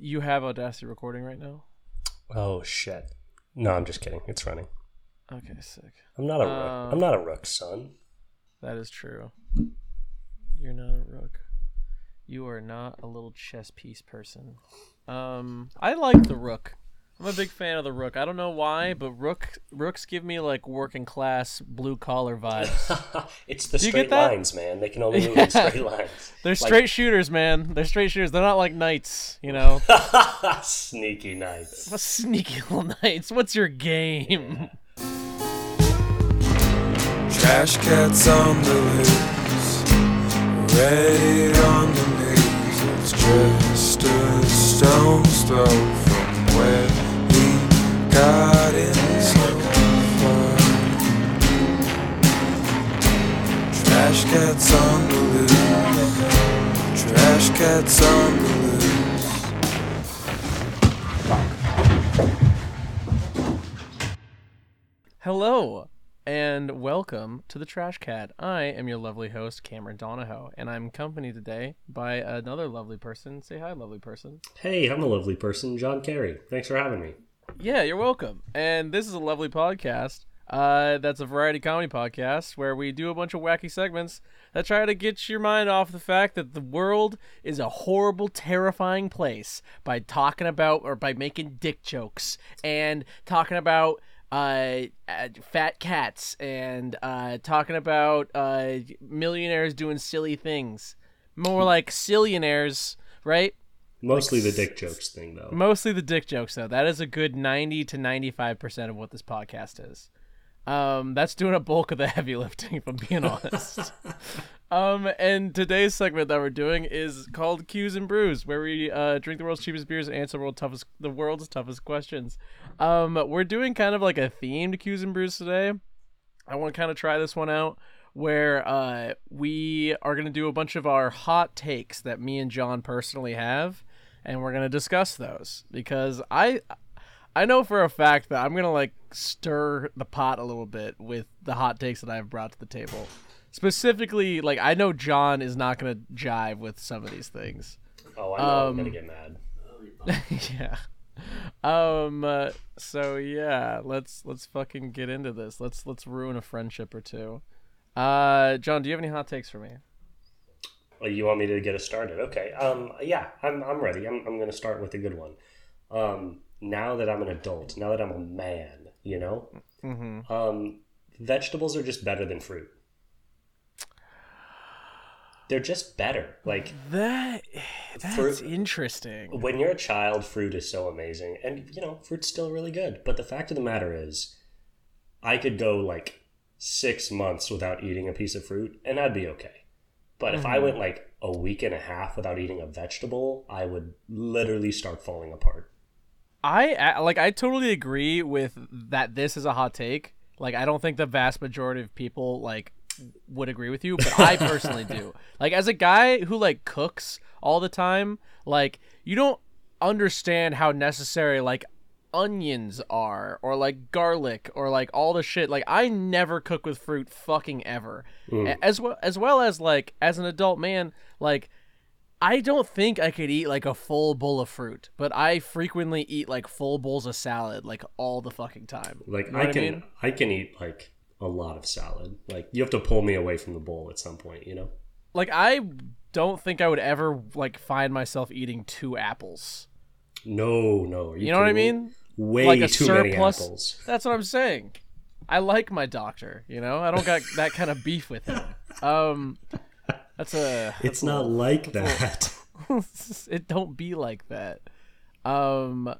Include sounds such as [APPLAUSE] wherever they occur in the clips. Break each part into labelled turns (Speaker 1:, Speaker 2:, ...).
Speaker 1: you have Audacity recording right now?
Speaker 2: Oh shit. No, I'm just kidding. It's running.
Speaker 1: Okay, sick.
Speaker 2: I'm not a rook.
Speaker 1: Uh,
Speaker 2: I'm not a rook, son.
Speaker 1: That is true. You're not a rook. You are not a little chess piece person. Um, I like the rook. I'm a big fan of the rook. I don't know why, but rook rooks give me like working class blue collar vibes. [LAUGHS]
Speaker 2: it's the straight lines, man. They can only [LAUGHS] move
Speaker 1: Yeah.
Speaker 2: in straight lines. [LAUGHS]
Speaker 1: They're
Speaker 2: Like-
Speaker 1: straight shooters, man. They're straight shooters. They're not like knights, you know.
Speaker 2: Sneaky knights.
Speaker 1: Sneaky little knights. What's your game?
Speaker 3: Trash cats on the loose, ready on the news. It's just a stone's throw from where we so far. Trash cats on the loose, trash cats on the loose.
Speaker 1: Hello and welcome to the Trash Cat. I am your lovely host, Cameron Donohoe, and I'm accompanied today by another lovely person. Say hi, lovely person.
Speaker 2: Hey, I'm a lovely person, John Kerry. Thanks for having me.
Speaker 1: Yeah, you're welcome. And this is a lovely podcast. Uh, that's a variety comedy podcast where we do a bunch of wacky segments that try to get your mind off the fact that the world is a horrible, terrifying place by talking about or by making dick jokes and talking about uh, fat cats and uh talking about uh millionaires doing silly things. More like zillionaires, right?
Speaker 2: Mostly the dick jokes thing, though.
Speaker 1: Mostly the dick jokes, though. That is a good 90 to 95% of what this podcast is. Um, that's doing a bulk of the [LAUGHS] heavy lifting, if I'm being honest. [LAUGHS] um, and today's segment that we're doing is called Q's and Brews, where we uh, drink the world's cheapest beers and answer the, world toughest, the world's toughest questions. Um, we're doing kind of like a themed Q's and Brews today. I want to kind of try this one out where uh, we are going to do a bunch of our hot takes that me and John personally have, and we're going to discuss those because I I know for a fact that I'm going to like stir the pot a little bit with the hot takes that I've brought to the table. Specifically, like I know John is not going to jive with some of these things.
Speaker 2: Oh, I know I'm
Speaker 1: Um,
Speaker 2: gonna get mad. [LAUGHS]
Speaker 1: yeah. Um. uh, so yeah, let's let's fucking get into this. Let's let's ruin a friendship or two. Uh, John, do you have any hot takes for me?
Speaker 2: Oh, you want me to get us started? Okay. Um. Yeah, I'm. I'm ready. I'm. I'm gonna start with a good one. Um. Now that I'm an adult, now that I'm a man, you know,
Speaker 1: Mm-hmm.
Speaker 2: um, vegetables are just better than fruit. They're just better. Like
Speaker 1: That that's
Speaker 2: Fruit-
Speaker 1: interesting.
Speaker 2: when you're a child, fruit is so amazing, and you know, fruit's still really good. But the fact of the matter is, I could go like six months without eating a piece of fruit, and I'd be okay. But if I
Speaker 1: Mm-hmm.
Speaker 2: went like a week and a half without eating a vegetable, I would literally start falling apart.
Speaker 1: I I- like I totally agree with that. This is a hot take. Like I don't think the vast majority of people like would agree with you, but I [LAUGHS] personally do. Like as a guy who like cooks all the time, like you don't understand how necessary like onions are or like garlic or like all the shit. Like I never cook with fruit fucking ever. Mm. A- As well as well as like as an adult man, like I don't think I could eat like a full bowl of fruit, but I frequently eat like full bowls of salad like all the fucking time.
Speaker 2: Like
Speaker 1: You know
Speaker 2: I can,
Speaker 1: mean?
Speaker 2: I can eat like a lot of salad. Like you have to pull me away from the bowl at some point, you know.
Speaker 1: Like I don't think I would ever like find myself eating two apples.
Speaker 2: No, no. You,
Speaker 1: You know what I mean?
Speaker 2: Way
Speaker 1: Like a
Speaker 2: too many apples.
Speaker 1: That's what I'm saying. I like my doctor, you know? I don't got that kind of beef with him. Um that's a
Speaker 2: It's not like that. [LAUGHS]
Speaker 1: it don't be like that. Um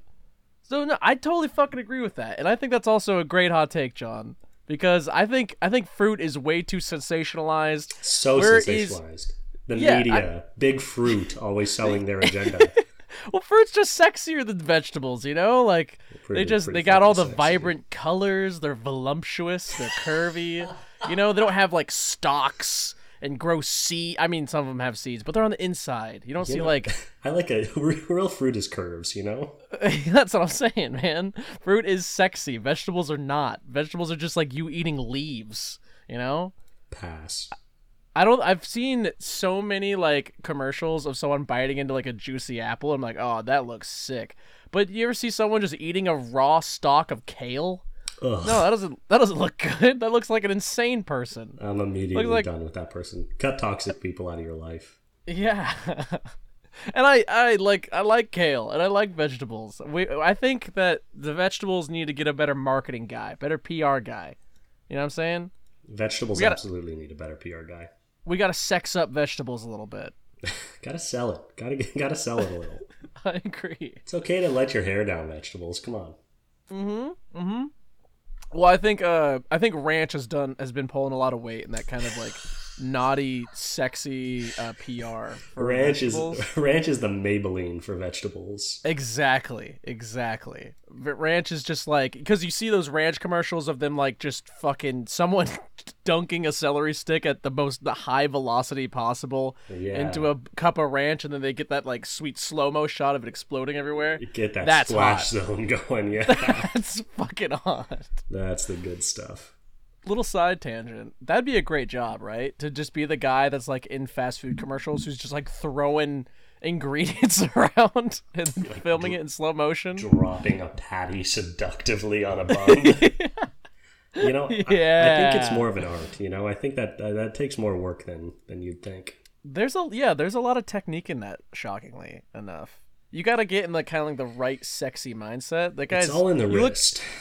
Speaker 1: so no, I totally fucking agree with that. And I think that's also a great hot take, John. Because I think I think fruit is way too sensationalized.
Speaker 2: So
Speaker 1: Where is-
Speaker 2: sensationalized. the
Speaker 1: Yeah,
Speaker 2: media, big fruit, always selling their agenda. [LAUGHS] [LAUGHS]
Speaker 1: Well, fruit's just sexier than vegetables, you know? Like they just they got all the
Speaker 2: sexy.
Speaker 1: vibrant colors, they're voluptuous, they're curvy. you know, they don't have like stalks and grow seed. I mean, some of them have seeds, but they're on the inside. You don't see like [LAUGHS]
Speaker 2: I like a real fruit is curves, you know. [LAUGHS]
Speaker 1: That's what I'm saying, man. Fruit is sexy. Vegetables are not. Vegetables are just like you eating leaves, you know?
Speaker 2: Pass.
Speaker 1: I don't. I've seen so many like commercials of someone biting into like a juicy apple. I'm like, oh, that looks sick. But you ever see someone just eating a raw stalk of kale?
Speaker 2: Ugh.
Speaker 1: No, that doesn't. That doesn't look [LAUGHS] good. That looks like an insane person.
Speaker 2: I'm immediately
Speaker 1: like-
Speaker 2: done with that person. Cut toxic people out of your life.
Speaker 1: Yeah. [LAUGHS] and I, I like I like kale and I like vegetables. We I think that the vegetables need to get a better marketing guy, better PR guy. You know what I'm saying?
Speaker 2: Vegetables
Speaker 1: gotta-
Speaker 2: absolutely need a better PR guy.
Speaker 1: We got to sex up vegetables a little bit. [LAUGHS]
Speaker 2: Gotta sell it. Gotta gotta sell it a little.
Speaker 1: I agree.
Speaker 2: It's okay to let your hair down, vegetables. Come on. Mm-hmm. Mm-hmm.
Speaker 1: Well, I think uh I think ranch has done has been pulling a lot of weight in that kind of like naughty, sexy uh, PR.
Speaker 2: Ranch is [LAUGHS] ranch is the Maybelline for vegetables.
Speaker 1: Exactly, exactly. V- Ranch is just like because you see those ranch commercials of them like just fucking someone [LAUGHS] dunking a celery stick at the most the high velocity possible
Speaker 2: Yeah.
Speaker 1: into a cup of ranch, and then they get that like sweet slow mo shot of it exploding everywhere.
Speaker 2: You get that
Speaker 1: That's
Speaker 2: splash
Speaker 1: hot.
Speaker 2: zone [LAUGHS] going. Yeah,
Speaker 1: That's fucking hot.
Speaker 2: that's the good stuff.
Speaker 1: Little side tangent. That'd be a great job, right? To just be the guy that's like in fast food commercials who's just like throwing [LAUGHS] ingredients [LAUGHS] around and then filming it in slow motion.
Speaker 2: Dropping a patty seductively on a [LAUGHS] bun. You know, I- I, think it's more of an art. You know, I think that uh, that takes more work than than you'd think.
Speaker 1: There's a yeah, there's a lot of technique in that. Shockingly enough, you got to get in the kind of like the right sexy mindset. That guy's
Speaker 2: It's all in the
Speaker 1: you look,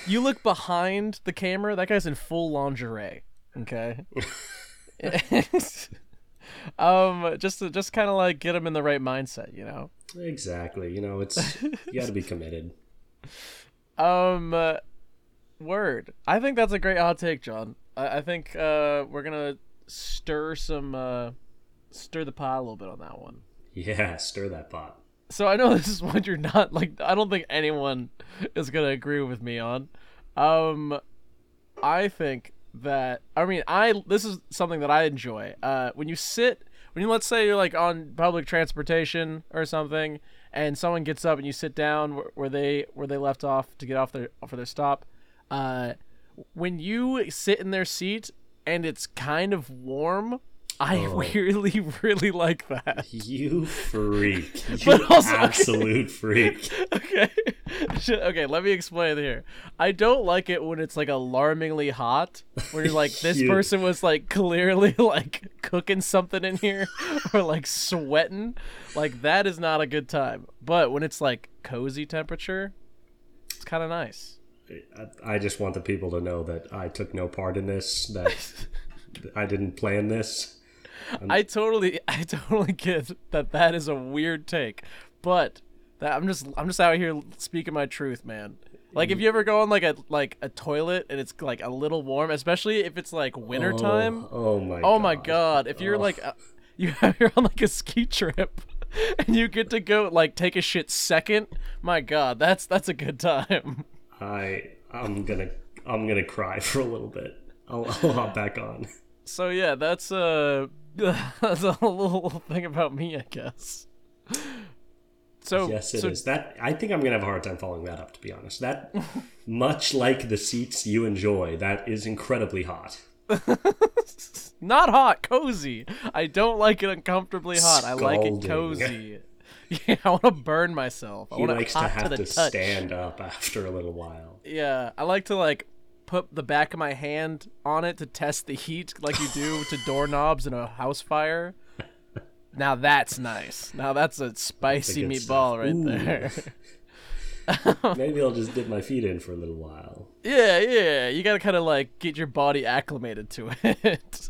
Speaker 1: you look behind the camera. That guy's in full lingerie. Okay. [LAUGHS] um, just to just kind of like get him in the right mindset, you know.
Speaker 2: Exactly. You know, it's you got to be committed. [LAUGHS]
Speaker 1: Um, uh, word. I think that's a great hot take, John. I, I think uh we're gonna stir some uh stir the pot a little bit on that one.
Speaker 2: Yeah, stir that pot.
Speaker 1: So I know [LAUGHS] this is one you're not like. I don't think anyone is gonna agree with me on. Um, I think that I mean I this is something that I enjoy. Uh, when you sit, when you let's say you're like on public transportation or something, and someone gets up and you sit down where, where they where they left off to get off their for their stop. Uh, when you sit in their seat and it's kind of warm. I
Speaker 2: Oh.
Speaker 1: really, [LAUGHS] really like that.
Speaker 2: You freak. [LAUGHS] You
Speaker 1: But also-
Speaker 2: absolute freak. [LAUGHS]
Speaker 1: okay. Okay, let me explain here. I don't like it when it's like alarmingly hot. When you're like, this
Speaker 2: You-
Speaker 1: person was like clearly like cooking something in here or like sweating. Like that is not a good time. But when it's like cozy temperature, it's kind of nice.
Speaker 2: I, I just want the people to know that I took no part in this. That I didn't plan this.
Speaker 1: I totally, [LAUGHS] I totally get that that is a weird take, but that I'm just, I'm just out here speaking my truth, man. Like if you ever go on like a like a toilet and it's like a little warm, especially if it's like wintertime.
Speaker 2: Oh, oh my.
Speaker 1: Oh my god! If you're like, uh, [LAUGHS] you you're on like a ski trip, [LAUGHS] and you get to go like take a shit second, my god, that's that's a good time.
Speaker 2: I I'm gonna I'm gonna cry for a little bit. I'll, I'll hop back on.
Speaker 1: So yeah, that's uh [LAUGHS] that's a little thing about me, I guess. So
Speaker 2: Yes, it is.
Speaker 1: So
Speaker 2: That I think I'm gonna have a hard time following that up. To be honest, that [LAUGHS] much like the seats you enjoy, that is incredibly hot. [LAUGHS]
Speaker 1: not hot, cozy. I don't like it uncomfortably hot. I like it cozy. Yeah, I want to burn myself. I
Speaker 2: He likes to have
Speaker 1: to
Speaker 2: to
Speaker 1: touch.
Speaker 2: stand up after a little while.
Speaker 1: Yeah, I like to like put the back of my hand on it to test the heat, like you do to [LAUGHS] doorknobs in a house fire. Now that's nice. Now that's a spicy
Speaker 2: good
Speaker 1: meatball
Speaker 2: stuff.
Speaker 1: right there. [LAUGHS] [LAUGHS]
Speaker 2: Maybe I'll just dip my feet in for a little while.
Speaker 1: yeah, yeah. You gotta kind of like get your body acclimated to it.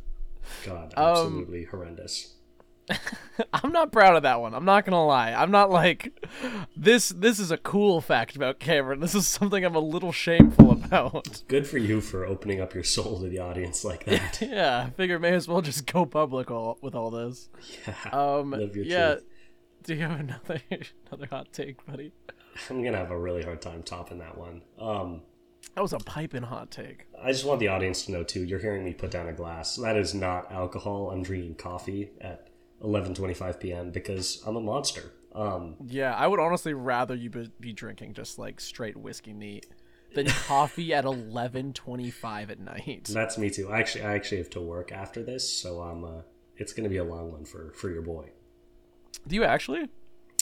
Speaker 2: God,
Speaker 1: Um,
Speaker 2: absolutely horrendous. [LAUGHS]
Speaker 1: I'm not proud of that one. I'm not gonna lie. I'm not like this. This is a cool fact about Cameron. This is something I'm a little shameful about.
Speaker 2: Good for you for opening up your soul to the audience like [LAUGHS] that.
Speaker 1: Yeah, I figure may as well just go public all, with all this.
Speaker 2: Yeah,
Speaker 1: Um, yeah.
Speaker 2: truth.
Speaker 1: Do you have [LAUGHS] another another hot take, buddy?
Speaker 2: I'm gonna have a really hard time topping that one. Um,
Speaker 1: That was a piping hot take.
Speaker 2: I just want the audience to know too. You're hearing me put down a glass. That is not alcohol. I'm drinking coffee at 11:25 p.m. because I'm a monster. Um,
Speaker 1: Yeah, I would honestly rather you be, be drinking just like straight whiskey neat than [LAUGHS] coffee at eleven twenty five at night.
Speaker 2: that's me too. I actually, I actually have to work after this, so I'm uh, it's gonna be a long one for for your boy.
Speaker 1: Do you actually?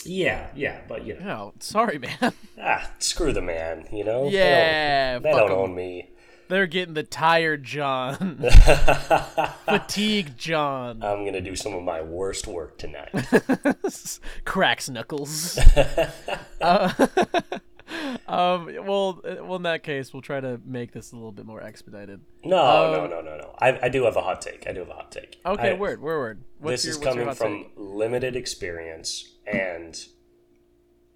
Speaker 2: Yeah, yeah, but you know,
Speaker 1: No, sorry, man. [LAUGHS]
Speaker 2: ah, screw the man. You know,
Speaker 1: Yeah,
Speaker 2: they don't, they don't own me.
Speaker 1: They're getting the tired John, [LAUGHS] fatigue John,
Speaker 2: I'm gonna do some of my worst work tonight. [LAUGHS]
Speaker 1: cracks knuckles. [LAUGHS] uh, [LAUGHS] um. Well, well, in that case, we'll try to make this a little bit more expedited.
Speaker 2: No, no, no, no, no. I, I do have a hot take. I do have a hot take.
Speaker 1: Okay,
Speaker 2: I-
Speaker 1: word, word, word. What's
Speaker 2: this
Speaker 1: your,
Speaker 2: is coming from
Speaker 1: take?
Speaker 2: limited experience and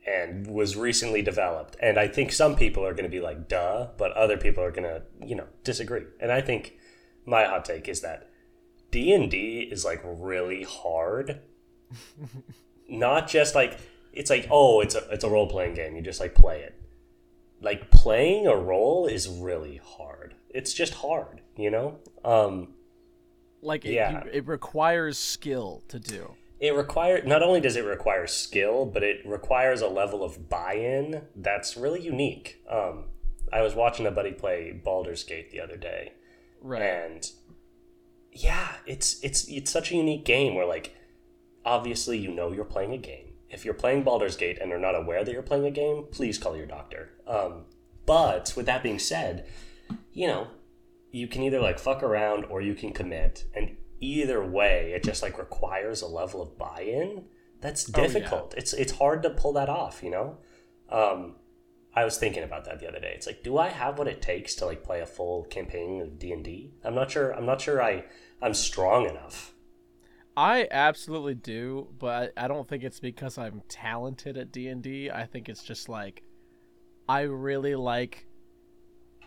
Speaker 2: and was recently developed and i think some people are going to be like duh but other people are going to you know disagree and i think my hot take is that d&d is like really hard. [LAUGHS] Not just like it's like oh it's a it's a role-playing game. You just like play it. Like playing a role is really hard. It's just hard you know? Um
Speaker 1: Like, it,
Speaker 2: yeah.
Speaker 1: it requires skill to do.
Speaker 2: it requires not only does it require skill but it requires a level of buy-in that's really unique. Um, i was watching a buddy play Baldur's Gate the other day.
Speaker 1: Right.
Speaker 2: and yeah it's it's it's such a unique game where like obviously you know you're playing a game. If you're playing Baldur's Gate and are not aware that you're playing a game please call your doctor. Um, but with that being said you know you can either like fuck around or you can commit. And either way it just like requires a level of buy-in that's
Speaker 1: Oh, yeah.
Speaker 2: difficult. It's it's hard to pull that off you know? Um i was thinking about that the other day. It's like do i have what it takes to like play a full campaign of d&d i'm not sure i'm not sure i i'm strong enough.
Speaker 1: I absolutely do, but I don't think it's because I'm talented at D and I think it's just like I really like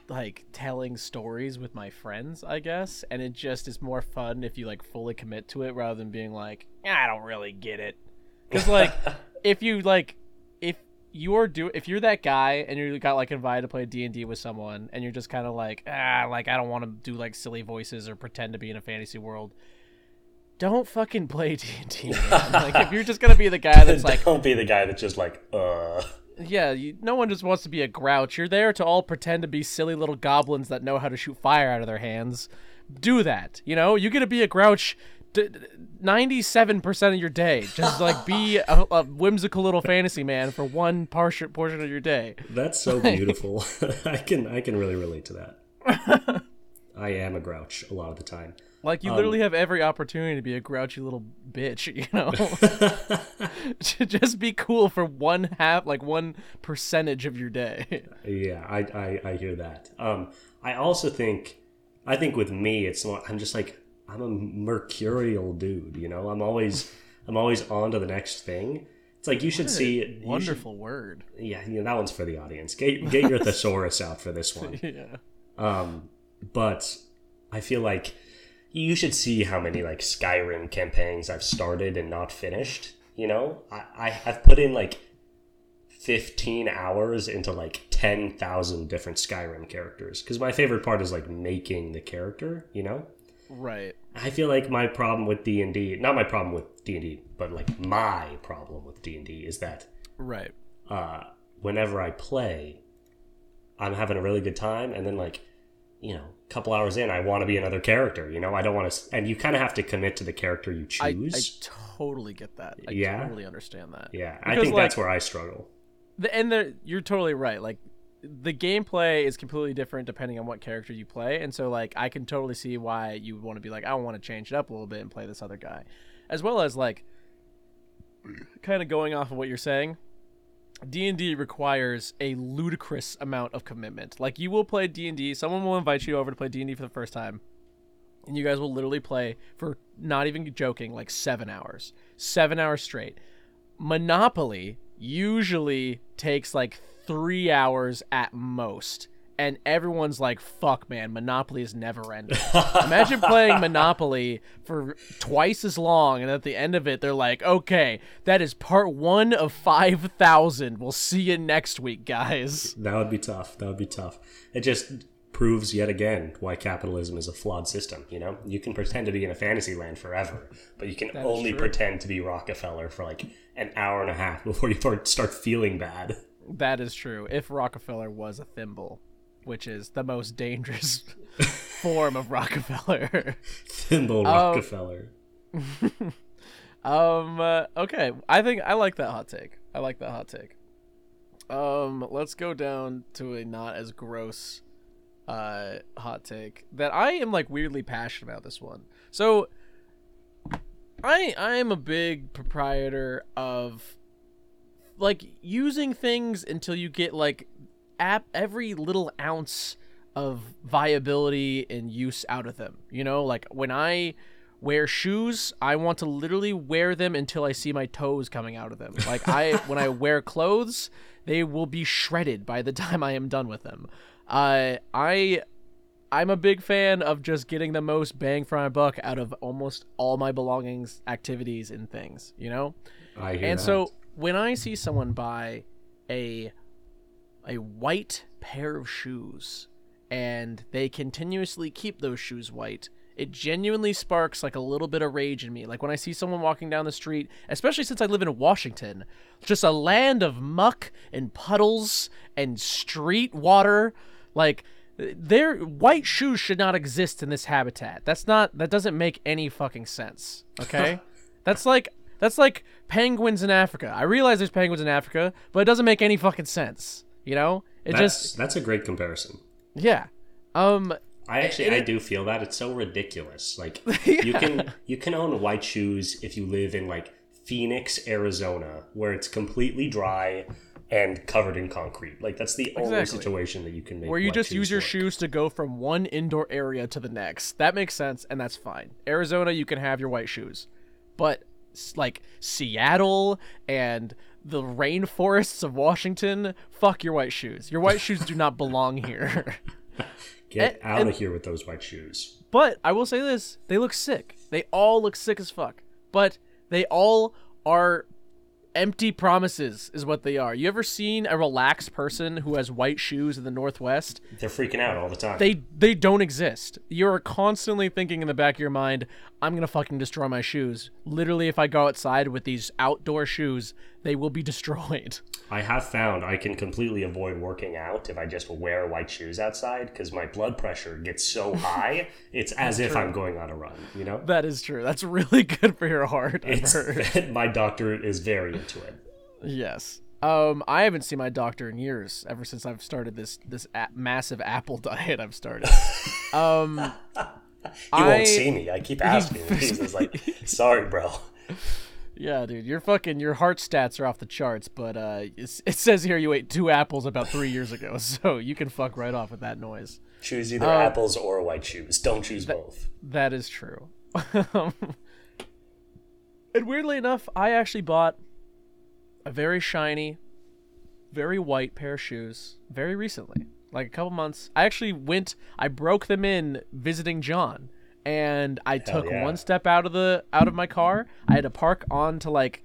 Speaker 1: like telling stories with my friends, I guess, and it just is more fun if you like fully commit to it rather than being like, I don't really get it. Cuz like [LAUGHS] if you like you're do if you're that guy and you got like invited to play D&D with someone and you're just kind of like, ah, like I don't want to do like silly voices or pretend to be in a fantasy world don't fucking play [LAUGHS] D&D. Like if you're just gonna be the guy that's [LAUGHS] like,
Speaker 2: don't be the guy that's just like uh
Speaker 1: yeah, you, no one just wants to be a grouch. You're there to all pretend to be silly little goblins that know how to shoot fire out of their hands. Do that, you know. You get to be a grouch. Ninety-seven percent of your day, just like be [LAUGHS] a, a whimsical little fantasy man for one portion portion of your day.
Speaker 2: that's so [LAUGHS] beautiful [LAUGHS] i can i can really relate to that i am a grouch a lot of the time
Speaker 1: Like you literally have every opportunity to be a grouchy little bitch, you know. To just be cool for one half, like one percentage of your day.
Speaker 2: Yeah, I, I, I hear that. Um, I also think, I think with me, it's more, I'm just like I'm a mercurial dude. You know, I'm always I'm always on to the next thing. It's like you should see you should-
Speaker 1: Wonderful word.
Speaker 2: yeah, you know, that one's for the audience. Get get your [LAUGHS] thesaurus out for this one.
Speaker 1: Yeah.
Speaker 2: Um, but I feel like you should see how many like Skyrim campaigns I've started and not finished. You know, I, I I've put in like fifteen hours into like ten thousand different Skyrim characters because my favorite part is like making the character. You know,
Speaker 1: Right.
Speaker 2: I feel like my problem with D and D, not my problem with D and D, but like my problem with D and D is that
Speaker 1: Right.
Speaker 2: uh, whenever I play, I'm having a really good time, and then like, you know, a couple hours in, I want to be another character. You know, I don't want to, and you kind of have to commit to the character you
Speaker 1: I, I totally get that. I
Speaker 2: Yeah?
Speaker 1: totally understand that.
Speaker 2: yeah, I think
Speaker 1: like-
Speaker 2: that's where I struggle.
Speaker 1: The, and the, you're totally right. Like the gameplay is completely different depending on what character you play, and so like I can totally see why you would want to be like, I want to change it up a little bit and play this other guy, as well as like kind of going off of what you're saying. D&D requires a ludicrous amount of commitment. Like you will play D&D, someone will invite you over to play D&D for the first time, and you guys will literally play for not even joking like 7 hours. 7 hours straight. Monopoly usually takes like 3 hours at most. And everyone's like, fuck, man, Monopoly is never ending. [LAUGHS] Imagine playing Monopoly for twice as long, and at the end of it, they're like, okay, that is part one of 5,000. We'll see you next week, guys.
Speaker 2: That would be tough. That would be tough. It just proves yet again why capitalism is a flawed system. You know, you can pretend to be in a fantasy land forever, but you can
Speaker 1: is
Speaker 2: only pretend to be Rockefeller for like an hour and a half [LAUGHS] before you start feeling bad.
Speaker 1: That is true. If Rockefeller was a thimble, which is the most dangerous [LAUGHS] form of Rockefeller. [LAUGHS]
Speaker 2: Thimble Rockefeller.
Speaker 1: Um. Uh, okay. I think I like that hot take. I like that hot take. Um. Let's go down to a not as gross, uh, hot take that I am like weirdly passionate about. This one. So. I I am a big proprietor of, like using things until you get like, app every little ounce of viability and use out of them. You know, like when I wear shoes, I want to literally wear them until I see my toes coming out of them. Like I when I [LAUGHS] wear clothes, they will be shredded by the [LAUGHS] time I am done with them. Uh, I I'm a big fan of just getting the most bang for my buck out of almost all my belongings, activities, and things. You know.
Speaker 2: I hear
Speaker 1: And
Speaker 2: that.
Speaker 1: so when I see someone buy a a white pair of shoes and they continuously keep those shoes white, it genuinely sparks like a little bit of rage in me. Like when I see someone walking down the street, especially since I live in Washington, just a land of muck and puddles and street water, like their white shoes should not exist in this habitat. That's not that doesn't make any fucking sense. Okay? [LAUGHS] that's like that's like penguins in Africa. I realize there's penguins in Africa, but it doesn't make any fucking sense. You know? It
Speaker 2: that's,
Speaker 1: just
Speaker 2: that's a great comparison.
Speaker 1: yeah. Um
Speaker 2: I actually I do feel that it's so ridiculous. Like [LAUGHS] you can you can own white shoes if you live in like Phoenix, Arizona, where it's completely dry and covered in concrete. Like that's the only situation that you can make.
Speaker 1: where you just use your
Speaker 2: work.
Speaker 1: shoes to go from one indoor area to the next. That makes sense and that's fine. Arizona you can have your white shoes. But like Seattle and the rainforests of Washington, fuck your white shoes. Your white shoes do not [LAUGHS] belong here. [LAUGHS]
Speaker 2: Get
Speaker 1: and-
Speaker 2: out
Speaker 1: and-
Speaker 2: of here with those white shoes.
Speaker 1: But I will say this: they look sick. They all look sick as fuck. But they all are empty promises, is what they are. You ever seen a relaxed person who has white shoes in the Northwest?
Speaker 2: They're freaking out all the time.
Speaker 1: They they don't exist. You're constantly thinking in the back of your mind, "I'm gonna fucking destroy my shoes." Literally, if I go outside with these outdoor shoes, they will be destroyed.
Speaker 2: I have found I can completely avoid working out if I just wear white shoes outside because my blood pressure gets so [LAUGHS] high. it's as if I'm going on a run. You know.
Speaker 1: That is true. That's really [LAUGHS] good for your heart. [LAUGHS]
Speaker 2: My doctor is very into it.
Speaker 1: Yes. Um, I haven't seen my doctor in years. Ever since I've started this this a- massive apple diet, I've started. Um,
Speaker 2: He
Speaker 1: I
Speaker 2: won't see me. I keep asking. He's like, "Sorry, bro."
Speaker 1: Yeah, dude, your fucking your heart stats are off the charts. But uh, it says here you ate two apples about three years ago, [LAUGHS] so you can fuck right off with that noise.
Speaker 2: Choose
Speaker 1: Uh,
Speaker 2: either apples or white shoes. Don't choose both.
Speaker 1: That is true. [LAUGHS] and weirdly enough, I actually bought a very shiny, very white pair of shoes very recently, like a couple months. I actually went, I broke them in visiting John, and I took
Speaker 2: yeah.
Speaker 1: one step out of the out of my car. I had to park onto like.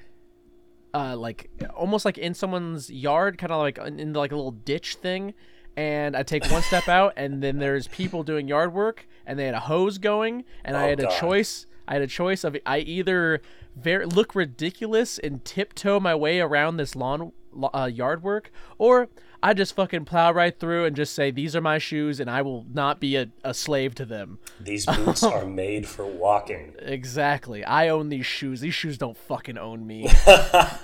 Speaker 1: Uh, like almost like in someone's yard, kind of like in, like a little ditch thing, and I take one step out, and then there's people doing yard work, and they had a hose going, and I
Speaker 2: Oh,
Speaker 1: had a choice. I had a choice of I either very look ridiculous and tiptoe my way around this lawn uh, yard work, or I just fucking plow right through and just say these are my shoes, and I will not be a, a slave to them.
Speaker 2: These [LAUGHS] boots are made for walking.
Speaker 1: Exactly. I own these shoes. These shoes don't fucking own me. [LAUGHS]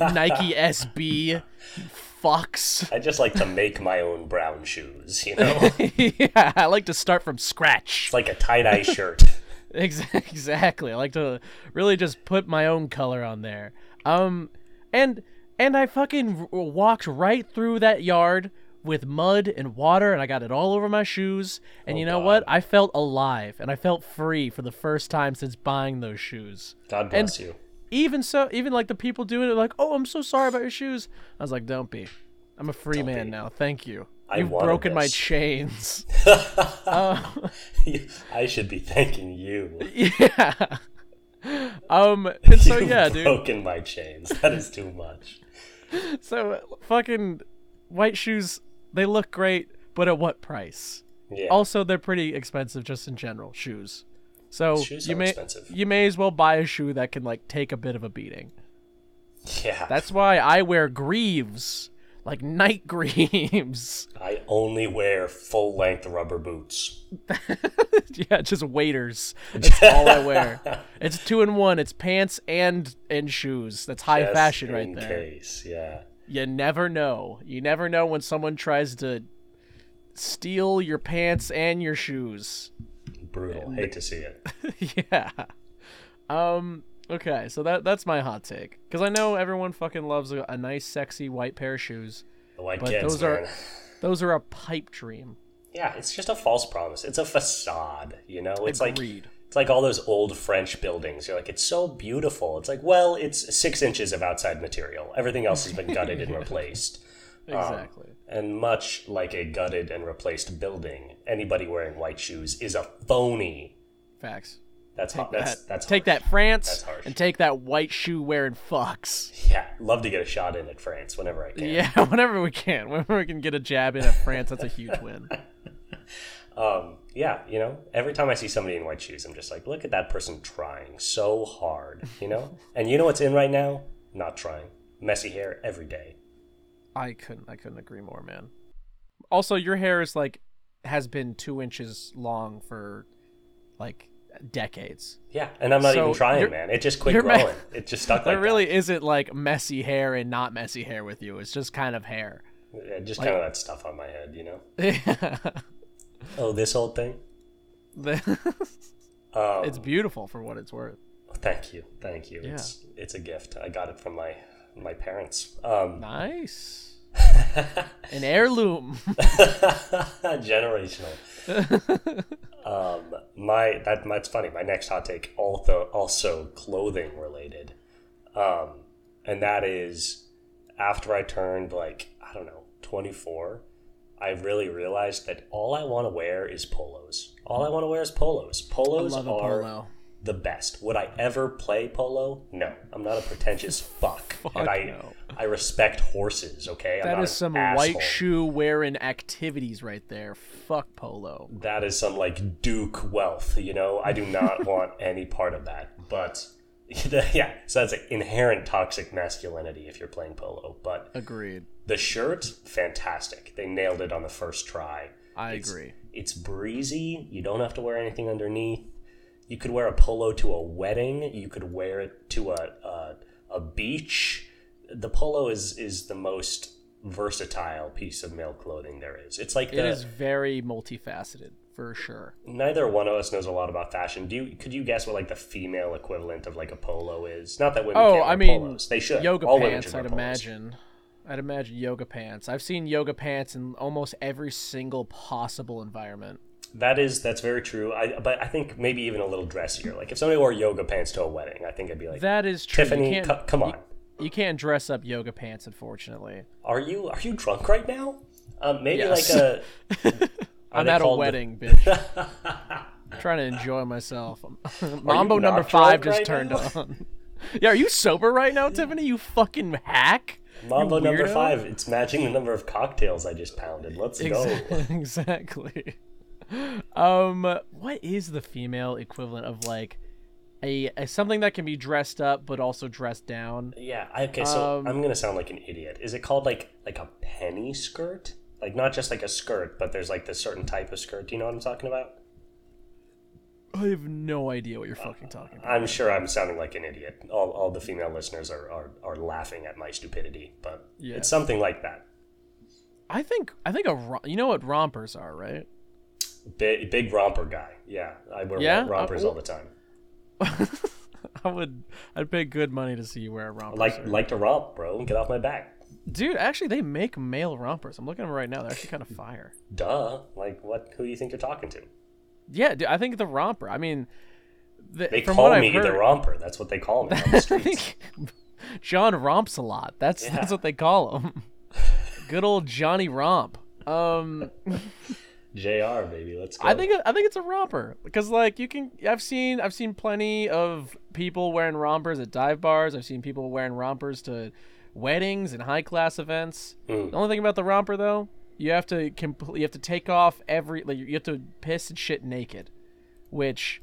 Speaker 1: Nike SB. Fucks.
Speaker 2: I just like to make my own brown shoes. You know, [LAUGHS]
Speaker 1: yeah, I like to start from scratch.
Speaker 2: it's like a tie dye shirt.
Speaker 1: Exactly. I like to really just put my own color on there. Um, and and I fucking walked right through that yard with mud and water, and I got it all over my shoes. And
Speaker 2: Oh,
Speaker 1: you know
Speaker 2: God.
Speaker 1: what? I felt alive, and I felt free for the first time since buying those shoes.
Speaker 2: God bless you.
Speaker 1: Even so, even like the people doing it, like, "Oh, I'm so sorry about your shoes." I was like, "Don't be. I'm a free
Speaker 2: Don't
Speaker 1: man
Speaker 2: be.
Speaker 1: now. Thank you.
Speaker 2: I
Speaker 1: You've broken my
Speaker 2: this." [LAUGHS]
Speaker 1: chains."
Speaker 2: I should be thanking you. [LAUGHS]
Speaker 1: yeah. Um. And so [LAUGHS] yeah, dude.
Speaker 2: broken my chains. That is too much. [LAUGHS]
Speaker 1: So fucking white shoes, they look great, but at what price?
Speaker 2: Yeah.
Speaker 1: Also, they're pretty expensive just in general, shoes. So
Speaker 2: Shoes
Speaker 1: you may
Speaker 2: expensive.
Speaker 1: you may as well buy a shoe that can like take a bit of a beating.
Speaker 2: yeah.
Speaker 1: That's why I wear greaves, like knight [LAUGHS] greaves.
Speaker 2: I only wear full length rubber boots. [LAUGHS]
Speaker 1: yeah, just waders. That's all I wear. [LAUGHS] It's two in one. It's pants and and shoes. That's high
Speaker 2: Just
Speaker 1: fashion right
Speaker 2: in
Speaker 1: there.
Speaker 2: case, yeah.
Speaker 1: You never know. You never know when someone tries to steal your pants and your shoes.
Speaker 2: Brutal. Hate to see it.
Speaker 1: yeah. Um. Okay, so that that's my hot take because I know everyone fucking loves a, a nice, sexy white pair of shoes.
Speaker 2: The white
Speaker 1: But
Speaker 2: kids,
Speaker 1: those are- [LAUGHS] Those are a pipe dream.
Speaker 2: Yeah, it's just a false promise. It's a facade, you know? It's like it's like all those old French buildings. You're like, it's so beautiful. It's like, well, it's six inches of outside material. Everything else has been gutted and [LAUGHS] replaced.
Speaker 1: Um, exactly.
Speaker 2: And much like a gutted and replaced building, anybody wearing white shoes is a phony.
Speaker 1: Facts.
Speaker 2: That's
Speaker 1: Take
Speaker 2: that's
Speaker 1: that.
Speaker 2: that's
Speaker 1: take
Speaker 2: harsh.
Speaker 1: that, France,
Speaker 2: That's
Speaker 1: and take that white shoe wearing fucks.
Speaker 2: Yeah, love to get a shot in at France whenever I can.
Speaker 1: Yeah, [LAUGHS] whenever we can, whenever we can get a jab in at France, that's a huge win. [LAUGHS]
Speaker 2: Um, yeah, you know, every time I see somebody in white shoes, I'm just like, look at that person trying so hard, you know? [LAUGHS] and you know what's in right now? Not trying. Messy hair every day.
Speaker 1: I couldn't, I couldn't agree more, man. Also, your hair is like has been two inches long for like decades.
Speaker 2: Yeah, and I'm not
Speaker 1: So
Speaker 2: even trying, man. It just quit
Speaker 1: ma-
Speaker 2: growing. it just stuck [LAUGHS] like
Speaker 1: there really isn't like messy hair and not messy hair with you. It's just kind of hair.
Speaker 2: Yeah, just kind of that stuff on my head, you know? [LAUGHS]
Speaker 1: The-
Speaker 2: Oh, this old thing? [LAUGHS] Um,
Speaker 1: it's beautiful for what it's worth.
Speaker 2: Thank you, thank you. It's it's a gift. I got it from my my parents. Um,
Speaker 1: Nice. An heirloom.
Speaker 2: generational. [LAUGHS] um, my that that's funny. My next hot take also also clothing related, um, and that is after I turned like I don't know twenty four. I really realized that all I want to wear is polos. All I want to wear is polos. Polos
Speaker 1: Love a
Speaker 2: are
Speaker 1: polo.
Speaker 2: The best. Would I ever play polo? No. I'm not a pretentious [LAUGHS] fuck. and I
Speaker 1: no.
Speaker 2: I respect horses, okay? Not
Speaker 1: is some white shoe wearing activities right there. Fuck polo.
Speaker 2: That is some like Duke wealth, you know? I do not [LAUGHS] want any part of that. But [LAUGHS] yeah, so that's like inherent toxic masculinity if you're playing polo. But
Speaker 1: Agreed.
Speaker 2: the shirt, fantastic. They nailed it on the first try.
Speaker 1: I
Speaker 2: It's-
Speaker 1: agree.
Speaker 2: It's breezy. You don't have to wear anything underneath. You could wear a polo to a wedding. You could wear it to a a, a beach. The polo is is the most versatile piece of male clothing there is. It's like
Speaker 1: It
Speaker 2: the
Speaker 1: is very multifaceted for sure.
Speaker 2: neither one of us knows a lot about fashion. Do you? Could you guess what like the female equivalent of like a polo is? Not that women.
Speaker 1: Oh, I mean,
Speaker 2: polos. they should.
Speaker 1: yoga
Speaker 2: All
Speaker 1: pants. I'd
Speaker 2: polos.
Speaker 1: imagine. I'd imagine yoga pants. I've seen yoga pants in almost every single possible environment.
Speaker 2: That is that's very true. I but I think maybe even a little dressier. Like if somebody wore yoga pants to a wedding, I think I'd be like,
Speaker 1: That is true.
Speaker 2: Tiffany,
Speaker 1: you
Speaker 2: come on.
Speaker 1: You, you can't dress up yoga pants, unfortunately.
Speaker 2: Are you are you drunk right now? Um, maybe
Speaker 1: Yes.
Speaker 2: like a. [LAUGHS]
Speaker 1: I'm at a wedding, [LAUGHS] bitch. I'm [LAUGHS] trying to enjoy myself. Mambo number five just
Speaker 2: right
Speaker 1: turned
Speaker 2: now?
Speaker 1: on. yeah, are you sober right now, Tiffany? You fucking hack.
Speaker 2: Mambo number five. It's matching the number of cocktails I just pounded. Let's go.
Speaker 1: Exactly. [LAUGHS] Um, what is the female equivalent of like a, a something that can be dressed up but also dressed down?
Speaker 2: Yeah. I- Okay. So
Speaker 1: Um,
Speaker 2: I'm gonna sound like an idiot. Is it called like like a penny skirt? Like not just like a skirt, but there's like this certain type of skirt. Do you know what I'm talking about?
Speaker 1: I have no idea what you're fucking talking about.
Speaker 2: I'm sure I'm sounding like an idiot. All, all the female listeners are, are, are laughing at my stupidity, but
Speaker 1: Yeah.
Speaker 2: it's something like that.
Speaker 1: I think I think a you know what rompers are, right?
Speaker 2: Big, big romper guy. Yeah, I wear
Speaker 1: Yeah?
Speaker 2: rompers
Speaker 1: Uh,
Speaker 2: all the time. [LAUGHS]
Speaker 1: I would I'd pay good money to see you wear a romper.
Speaker 2: Like
Speaker 1: sir.
Speaker 2: like to romp, bro. Get off my back.
Speaker 1: Dude, actually they make male rompers. I'm looking at them right now. They're actually kind of fire.
Speaker 2: Duh. Like what? Who do you think you're talking to?
Speaker 1: Yeah, dude, I think the romper. I mean, the,
Speaker 2: They
Speaker 1: from
Speaker 2: call
Speaker 1: what
Speaker 2: me
Speaker 1: heard,
Speaker 2: the romper. That's what they call me on the [LAUGHS] streets. [LAUGHS]
Speaker 1: John romps a lot. That's
Speaker 2: Yeah.
Speaker 1: that's what they call him. Good old Johnny Romp. Um,
Speaker 2: Jr. Baby, let's go.
Speaker 1: I think I think it's a romper because like you can. I've seen I've seen plenty of people wearing rompers at dive bars. I've seen people wearing rompers to weddings and high class events.
Speaker 2: Hmm.
Speaker 1: The only thing about the romper though, you have to. You have to take off every. Like you have to piss and shit naked, which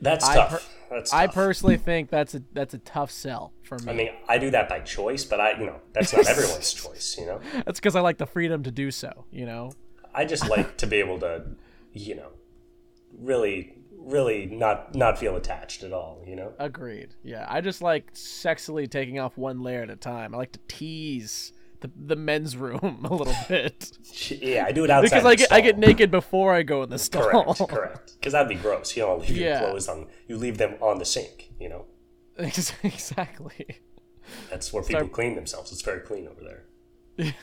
Speaker 2: that's
Speaker 1: I
Speaker 2: tough.
Speaker 1: per-
Speaker 2: that's
Speaker 1: I personally think that's a that's a tough sell for me.
Speaker 2: I mean, I do that by choice, but I, you know, that's not [LAUGHS] everyone's choice. You know,
Speaker 1: that's because I like the freedom to do so. You know.
Speaker 2: I just like to be able to, you know, really, really not not feel attached at all. You know.
Speaker 1: Agreed. Yeah, I just like sexily taking off one layer at a time. I like to tease the the men's room [LAUGHS] a little bit [LAUGHS]
Speaker 2: Yeah, I do it outside.
Speaker 1: because I get I get naked before I go in the stall.
Speaker 2: Correct, correct. Because that'd be gross. You don't leave
Speaker 1: Yeah.
Speaker 2: your clothes on. You leave them on the sink. You know, [LAUGHS]
Speaker 1: exactly.
Speaker 2: that's where people clean themselves. It's very clean over there.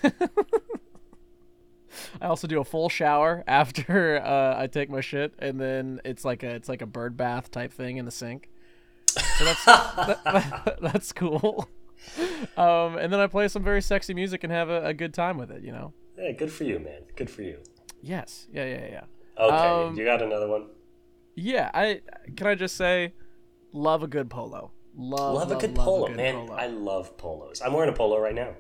Speaker 2: [LAUGHS]
Speaker 1: I also do a full shower after [LAUGHS] uh, I take my shit, and then it's like a it's like a bird bath type thing in the sink. So that's [LAUGHS] that, that's cool. Um, and then I play some very sexy music and have a, a good time with it. You know.
Speaker 2: Yeah, good for you, man. Good for you.
Speaker 1: Yes. Yeah. Yeah. Yeah.
Speaker 2: Okay,
Speaker 1: Um,
Speaker 2: you got another one.
Speaker 1: Yeah. I can I just say, love a good polo. Love,
Speaker 2: Love a good
Speaker 1: love
Speaker 2: polo,
Speaker 1: good
Speaker 2: man.
Speaker 1: polo.
Speaker 2: I love polos. I'm wearing a polo right now.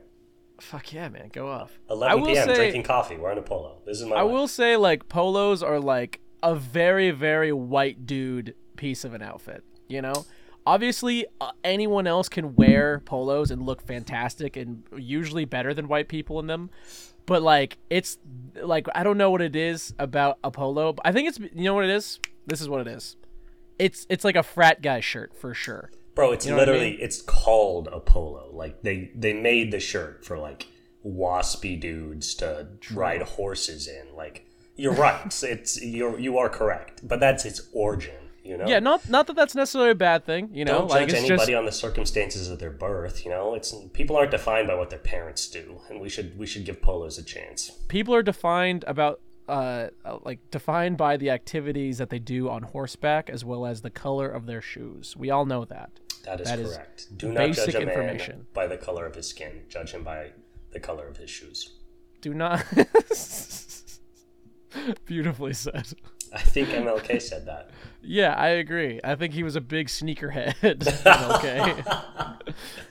Speaker 1: Fuck yeah, man. Go off.
Speaker 2: 11
Speaker 1: I will
Speaker 2: p.m.
Speaker 1: say-
Speaker 2: drinking coffee, wearing a polo. This is my.
Speaker 1: I
Speaker 2: life.
Speaker 1: will say like polos are like a very very white dude piece of an outfit. You know, obviously uh, anyone else can wear polos and look fantastic and usually better than white people in them. But like it's like I don't know what it is about a polo. But I think it's you know what it is. This is what it is. It's it's like a frat guy shirt for sure.
Speaker 2: Bro, it's
Speaker 1: You know what I
Speaker 2: literally
Speaker 1: mean?
Speaker 2: it's called a polo. Like they they made the shirt for like waspy dudes to ride horses in. Like you're right. [LAUGHS] it's you're you are correct, but that's its origin. You know.
Speaker 1: Yeah, not not that that's necessarily a bad thing. You know,
Speaker 2: Don't
Speaker 1: like
Speaker 2: judge anybody
Speaker 1: just
Speaker 2: on the circumstances of their birth. You know, it's people aren't defined by what their parents do, and we should we should give polos a chance.
Speaker 1: people are defined about uh uh, like defined by the activities that they do on horseback as well as the color of their shoes. We all know that.
Speaker 2: That is
Speaker 1: That is
Speaker 2: correct. Do not judge a man by the color of his skin. Judge him by the color of his shoes.
Speaker 1: Do not [LAUGHS] Beautifully said.
Speaker 2: I think MLK said that. [LAUGHS]
Speaker 1: Yeah, I agree. I think he was a big sneakerhead.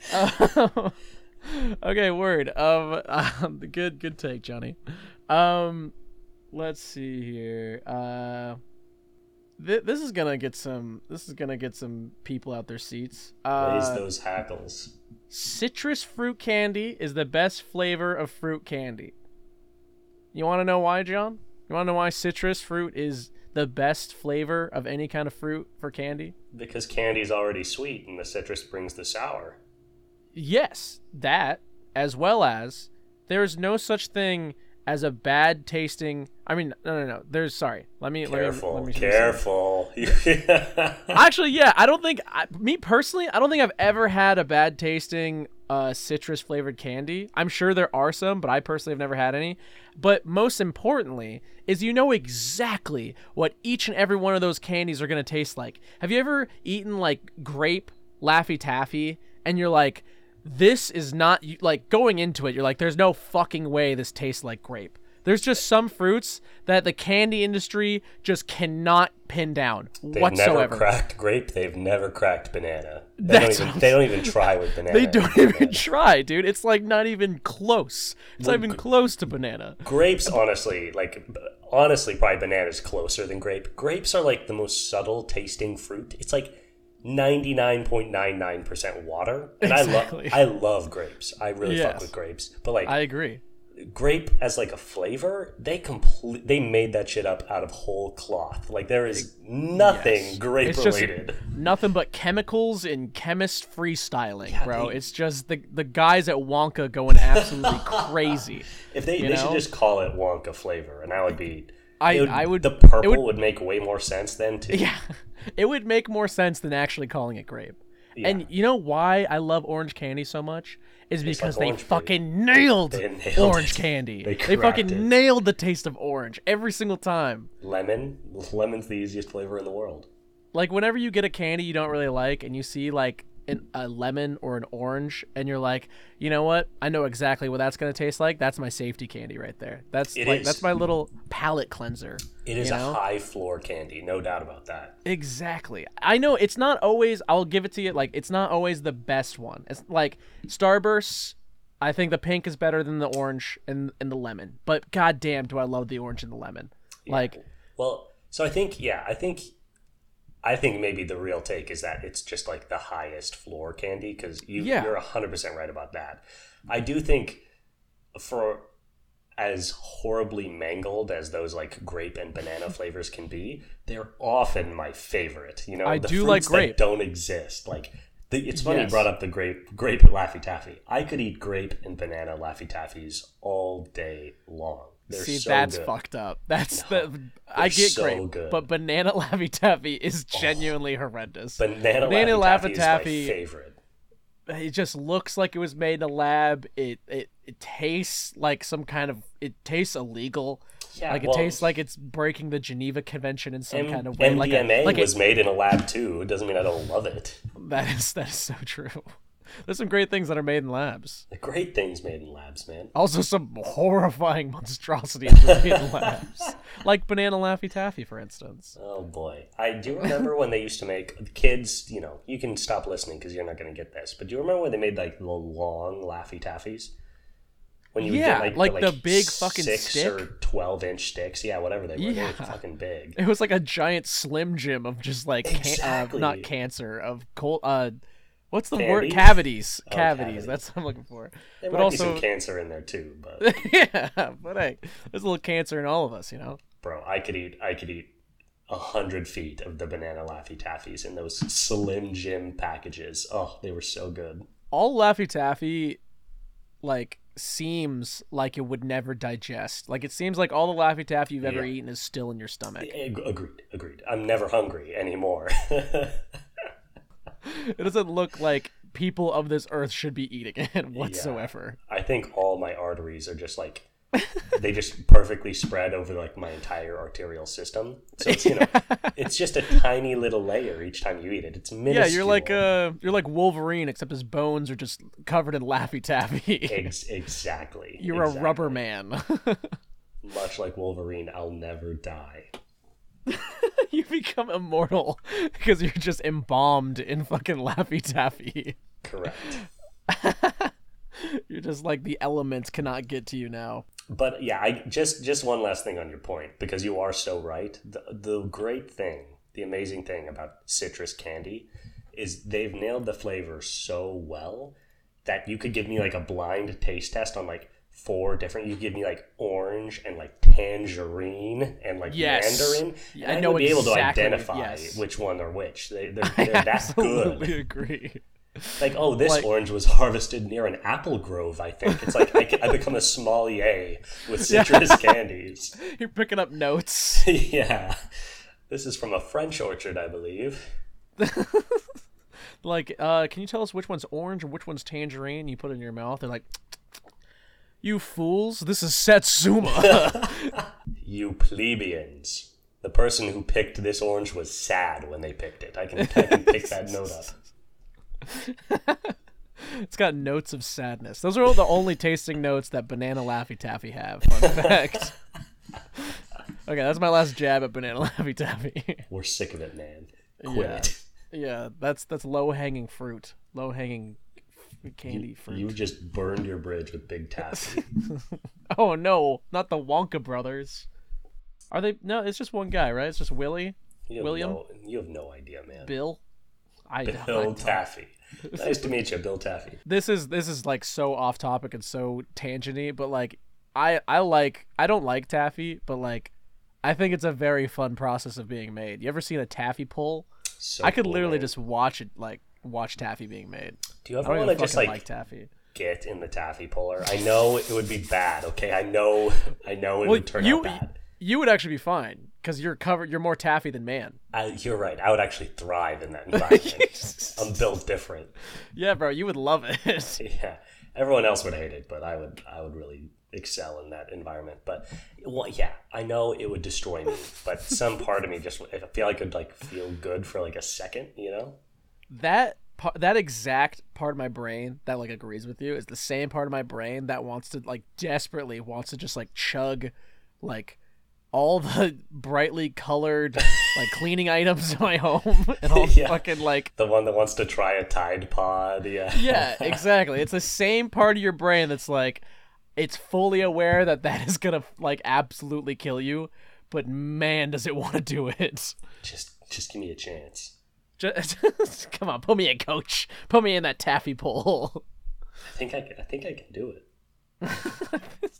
Speaker 1: [LAUGHS] okay. okay, word. Um, um, good, good take, Johnny. Um, let's see here. Uh, th- this is gonna get some. This is gonna get some people out their seats.
Speaker 2: Raise
Speaker 1: Uh,
Speaker 2: those hackles.
Speaker 1: citrus fruit candy is the best flavor of fruit candy. You want to know why, John? You want to know why citrus fruit is the best flavor of any kind of fruit for candy?
Speaker 2: Because candy's already sweet and the citrus brings the sour.
Speaker 1: Yes, that as well as there is no such thing as a bad tasting. I mean, no, no, no. There's sorry. Let me
Speaker 2: Careful,
Speaker 1: let me, let me
Speaker 2: careful. [LAUGHS]
Speaker 1: Actually, yeah, I don't think I, me personally, I don't think I've ever had a bad tasting uh, citrus flavored candy. I'm sure there are some, but I personally have never had any. But most importantly, is you know exactly what each and every one of those candies are going to taste like. Have you ever eaten like grape Laffy Taffy and you're like this is not like going into it you're like there's no fucking way this tastes like grape. There's just some fruits that the candy industry just cannot pin down
Speaker 2: They've
Speaker 1: whatsoever.
Speaker 2: never cracked grape. They've never cracked banana. They
Speaker 1: That's
Speaker 2: don't even. They don't even try with banana.
Speaker 1: They don't [LAUGHS] even try, dude. It's like not even close. It's not even close to banana.
Speaker 2: Grapes, honestly, like honestly, probably banana's closer than grape. Grapes are like the most subtle tasting fruit. It's like ninety nine point nine nine percent water, and
Speaker 1: Exactly.
Speaker 2: I love I love grapes. I really fuck with grapes, but like
Speaker 1: I agree.
Speaker 2: grape as like a flavor, they complete they made that shit up out of whole cloth. Like there is nothing
Speaker 1: Yes.
Speaker 2: grape
Speaker 1: It's just
Speaker 2: related.
Speaker 1: nothing but chemicals and chemist freestyling, bro.
Speaker 2: they-
Speaker 1: It's just the the guys at Wonka going absolutely [LAUGHS] crazy.
Speaker 2: If they, they should just call it Wonka flavor, and that would be.
Speaker 1: I-
Speaker 2: it
Speaker 1: I would-
Speaker 2: The purple
Speaker 1: would-
Speaker 2: would, make way more sense then too. [LAUGHS]
Speaker 1: Yeah, it would make more sense than actually calling it grape.
Speaker 2: Yeah.
Speaker 1: And you know why I love orange candy so much? Is because
Speaker 2: like
Speaker 1: they fucking nailed,
Speaker 2: They nailed
Speaker 1: orange
Speaker 2: it.
Speaker 1: candy.
Speaker 2: They
Speaker 1: They, fucking
Speaker 2: it.
Speaker 1: nailed the taste of orange every single time.
Speaker 2: Lemon, lemon's the easiest flavor in the world.
Speaker 1: like whenever you get a candy you don't really like and you see like an, a lemon or an orange and you're like you know what? I know exactly what that's going to taste like. That's my safety candy right there. That's
Speaker 2: It
Speaker 1: like
Speaker 2: is.
Speaker 1: that's my little palate cleanser
Speaker 2: It is
Speaker 1: you
Speaker 2: a high floor candy, no doubt about that.
Speaker 1: exactly. I know it's not always i'll give it to you like it's not always the best one. It's like starbursts i think the pink is better than the orange and, and the lemon but goddamn do i love the orange and the lemon. Like
Speaker 2: Well, so I think yeah, I think I think maybe the real take is that it's just like the highest floor candy because you
Speaker 1: Yeah.
Speaker 2: you're hundred percent right about that. I do think for as horribly mangled as those like grape and banana [LAUGHS] flavors can be, they're often my favorite. You know,
Speaker 1: I
Speaker 2: the
Speaker 1: do like
Speaker 2: that
Speaker 1: grape.
Speaker 2: don't exist. Like the, it's funny
Speaker 1: Yes.
Speaker 2: you brought up the grape grape Laffy Taffy. I could eat grape and banana Laffy Taffies all day long. They're
Speaker 1: See,
Speaker 2: so
Speaker 1: that's
Speaker 2: good.
Speaker 1: fucked up. That's the I get
Speaker 2: so
Speaker 1: great,
Speaker 2: good.
Speaker 1: but banana Laffy Taffy is oh. genuinely horrendous.
Speaker 2: Banana,
Speaker 1: Banana
Speaker 2: Laffy
Speaker 1: Laffy
Speaker 2: Taffy is my favorite.
Speaker 1: it just looks like it was made in a lab. It it it tastes like some kind of it tastes illegal.
Speaker 2: Yeah,
Speaker 1: like it
Speaker 2: well,
Speaker 1: tastes like it's breaking the Geneva Convention in some
Speaker 2: M-
Speaker 1: kind of way.
Speaker 2: MDMA
Speaker 1: like a, like
Speaker 2: was
Speaker 1: it,
Speaker 2: made in a lab too. It doesn't mean I don't love it.
Speaker 1: that is that is so true. There's some great things that are made in labs.
Speaker 2: The great things made in labs, man.
Speaker 1: Also, some horrifying [LAUGHS] monstrosities made in labs, [LAUGHS] like banana Laffy Taffy, for instance.
Speaker 2: Oh boy, I do remember when they used to make kids. You know, you can stop listening because you're not going to get this. But do you remember when they made like the long Laffy Taffies? When you would
Speaker 1: Yeah,
Speaker 2: get,
Speaker 1: like the big fucking
Speaker 2: six
Speaker 1: stick.
Speaker 2: or twelve inch sticks. Yeah, whatever they were. They were fucking big.
Speaker 1: It was like a giant slim jim of just like can- uh, not cancer of cold. Uh, what's the word? Cavities.
Speaker 2: Oh,
Speaker 1: cavities.
Speaker 2: cavities.
Speaker 1: That's what I'm looking for.
Speaker 2: There
Speaker 1: but
Speaker 2: might
Speaker 1: also,
Speaker 2: be some [LAUGHS] cancer in there too, but [LAUGHS]
Speaker 1: yeah, but hey, there's a little cancer in all of us, you know.
Speaker 2: bro, I could eat. I could eat a hundred feet of the banana Laffy Taffies in those Slim Jim packages. Oh, they were so good.
Speaker 1: All Laffy Taffy, like, seems like it would never digest. Like, it seems like all the Laffy Taffy you've ever
Speaker 2: Yeah.
Speaker 1: eaten is still in your stomach.
Speaker 2: Agreed. Agreed. I'm never hungry anymore. [LAUGHS] [LAUGHS]
Speaker 1: It doesn't look like people of this earth should be eating it [LAUGHS] whatsoever.
Speaker 2: I think all my arteries are just like [LAUGHS] they just perfectly spread over like my entire arterial system. So it's you know it's just a tiny little layer each time you eat it. It's minuscule.
Speaker 1: Yeah, you're like uh, you're like Wolverine, except his bones are just covered in Laffy Taffy.
Speaker 2: Ex- exactly.
Speaker 1: You're a rubber man.
Speaker 2: Much like Wolverine, I'll never die. [LAUGHS]
Speaker 1: you become immortal [LAUGHS] because you're just embalmed in fucking Laffy Taffy.
Speaker 2: Correct. [LAUGHS]
Speaker 1: You're just like the elements cannot get to you now.
Speaker 2: But yeah, I just just one last thing on your point because you are so right. The the great thing, the amazing thing about citrus candy is they've nailed the flavor so well that you could give me like a blind taste test on like four different. You give me like orange and like tangerine and like
Speaker 1: Yes.
Speaker 2: mandarin. And
Speaker 1: I
Speaker 2: I,
Speaker 1: know
Speaker 2: would be able to identify
Speaker 1: yes.
Speaker 2: which one or which. They, [LAUGHS] they're,
Speaker 1: I
Speaker 2: they're that good.
Speaker 1: agree.
Speaker 2: Like, oh, this
Speaker 1: Like-
Speaker 2: orange was harvested near an apple grove. I think it's like I, I become a sommelier with [LAUGHS] citrus candies. [LAUGHS]
Speaker 1: You're picking up notes.
Speaker 2: yeah, this is from a French orchard, I believe.
Speaker 1: Like, uh, can you tell us which one's orange and which one's tangerine? You put it in your mouth. They're like, you fools! This is Satsuma. [LAUGHS]
Speaker 2: You plebeians. The person who picked this orange was sad when they picked it. I can, I can pick that [LAUGHS] note up. [LAUGHS]
Speaker 1: it's got notes of sadness. Those are all the only tasting notes that banana Laffy Taffy have. Fun fact. okay, that's my last jab at banana Laffy Taffy.
Speaker 2: We're sick of it, man. Quit
Speaker 1: Yeah.
Speaker 2: it.
Speaker 1: yeah, that's that's low hanging fruit. Low hanging candy fruit.
Speaker 2: You just burned your bridge with Big Taffy. [LAUGHS]
Speaker 1: Oh no, not the Wonka brothers. Are they? No, it's just one guy, right? It's just Willie,
Speaker 2: You
Speaker 1: William?
Speaker 2: no, you have no idea, man.
Speaker 1: Bill. I, [LAUGHS] I
Speaker 2: Bill
Speaker 1: don't-
Speaker 2: Taffy. Nice to meet you, Bill Taffy.
Speaker 1: this is this is like so off topic and so tangenty, but like I I like I don't like taffy, but like I think it's a very fun process of being made. You ever seen a taffy pull?
Speaker 2: So
Speaker 1: I could
Speaker 2: cool,
Speaker 1: literally
Speaker 2: man.
Speaker 1: just watch it like watch taffy being made.
Speaker 2: Do you ever want to just like
Speaker 1: like taffy.
Speaker 2: get in the taffy puller. I know it would be bad. Okay, I know, I know it
Speaker 1: Well,
Speaker 2: would turn
Speaker 1: you
Speaker 2: out bad.
Speaker 1: you would actually be fine because you're covered. You're more taffy than man.
Speaker 2: I, you're right. I would actually thrive in that [LAUGHS] environment. I'm built different.
Speaker 1: Yeah, bro, you would love it. [LAUGHS]
Speaker 2: Yeah, everyone else would hate it, but I would. I would really excel in that environment. But well, yeah, I know it would destroy me. But some part of me just, I feel like it would like feel good for like a second. You know?
Speaker 1: That that exact part of my brain that like agrees with you is the same part of my brain that wants to like desperately wants to just like chug like all the [LAUGHS] brightly colored like cleaning items in my home [LAUGHS] and all [LAUGHS]
Speaker 2: Yeah.
Speaker 1: fucking like
Speaker 2: The one that wants to try a Tide Pod. Yeah.
Speaker 1: yeah exactly it's the same part of your brain that's like it's fully aware that that is gonna like absolutely kill you but man does it want to do it
Speaker 2: Just, just give me a chance.
Speaker 1: Just, [LAUGHS] come on put me in coach put me in that taffy pole
Speaker 2: I think I, can, I think I can do it. [LAUGHS]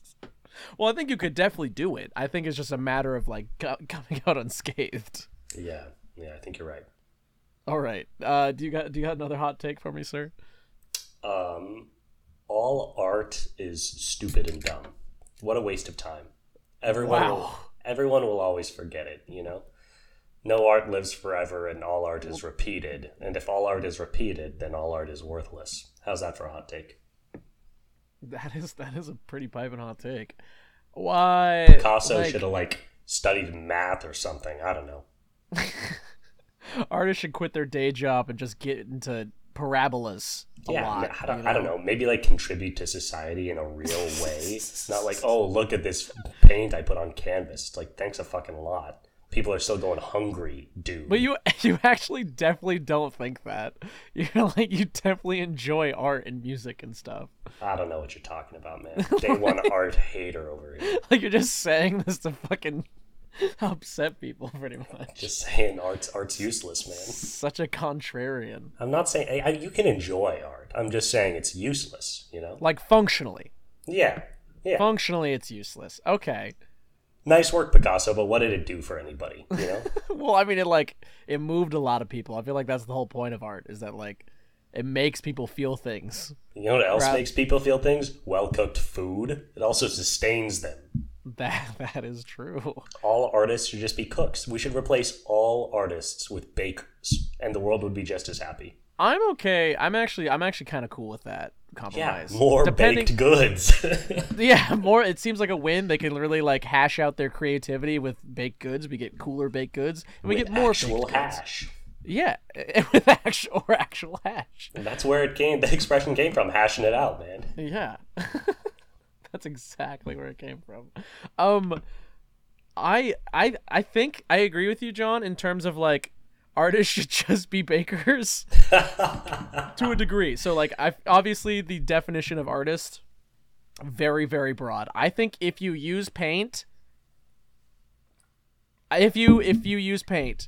Speaker 1: Well, I think you could definitely do it. I think it's just a matter of like co- [LAUGHS] coming out unscathed.
Speaker 2: Yeah, yeah, I think you're right.
Speaker 1: All right. Uh, do you got do you got another hot take for me, sir?
Speaker 2: Um, all art is stupid and dumb. What a waste of time. Everyone will, everyone will always forget it, you know? No art lives forever and all art is repeated. And if all art is repeated, then all art is worthless. How's that for a hot take?
Speaker 1: That is that is a pretty piping hot take. Why?
Speaker 2: Picasso
Speaker 1: like,
Speaker 2: should have like studied math or something. I don't know. [LAUGHS]
Speaker 1: artists should quit their day job and just get into parabolas a
Speaker 2: yeah,
Speaker 1: lot.
Speaker 2: I, don't,
Speaker 1: you
Speaker 2: I don't
Speaker 1: know?
Speaker 2: know. Maybe like contribute to society in a real way. [LAUGHS] Not like, oh, look at this paint I put on canvas. It's like, thanks a fucking lot. People are still going hungry, dude.
Speaker 1: But you [LAUGHS] you actually definitely don't think that. [LAUGHS] You're like you definitely enjoy art and music and stuff.
Speaker 2: I don't know what you're talking about, man. [LAUGHS] Day one art hater over here.
Speaker 1: Like you're just saying this to fucking upset people pretty much.
Speaker 2: Just saying art's art's useless, man.
Speaker 1: Such a contrarian.
Speaker 2: I'm not saying I, you can enjoy art. I'm just saying it's useless. You know?
Speaker 1: Like functionally.
Speaker 2: Yeah, yeah.
Speaker 1: Functionally it's useless. Okay.
Speaker 2: Nice work, Picasso. But what did it do for anybody? You know? [LAUGHS]
Speaker 1: Well, I mean it like it moved a lot of people. I feel like that's the whole point of art is that like it makes people feel things.
Speaker 2: you know what else makes people feel things? Well cooked food. It also sustains them.
Speaker 1: That [LAUGHS] that is true.
Speaker 2: all artists should just be cooks. We should replace all artists with bakers, and the world would be just as happy.
Speaker 1: I'm okay. I'm actually I'm actually kind of cool with that compromise.
Speaker 2: Yeah, more
Speaker 1: Depending-
Speaker 2: baked goods. [LAUGHS]
Speaker 1: Yeah, more. It seems like a win. They can literally like hash out their creativity with baked goods. We get cooler baked goods, and we get more
Speaker 2: actual
Speaker 1: baked goods.
Speaker 2: hash.
Speaker 1: Yeah, [LAUGHS] with actual or actual hash.
Speaker 2: And that's where it came. The expression came from. Hashing it out, man.
Speaker 1: Yeah, [LAUGHS] that's exactly where it came from. Um, I I I think I agree with you, John, in terms of like artists should [LAUGHS] just be bakers [LAUGHS] to a degree. So like I obviously the definition of artist very very broad. I think if you use paint if you if you use paint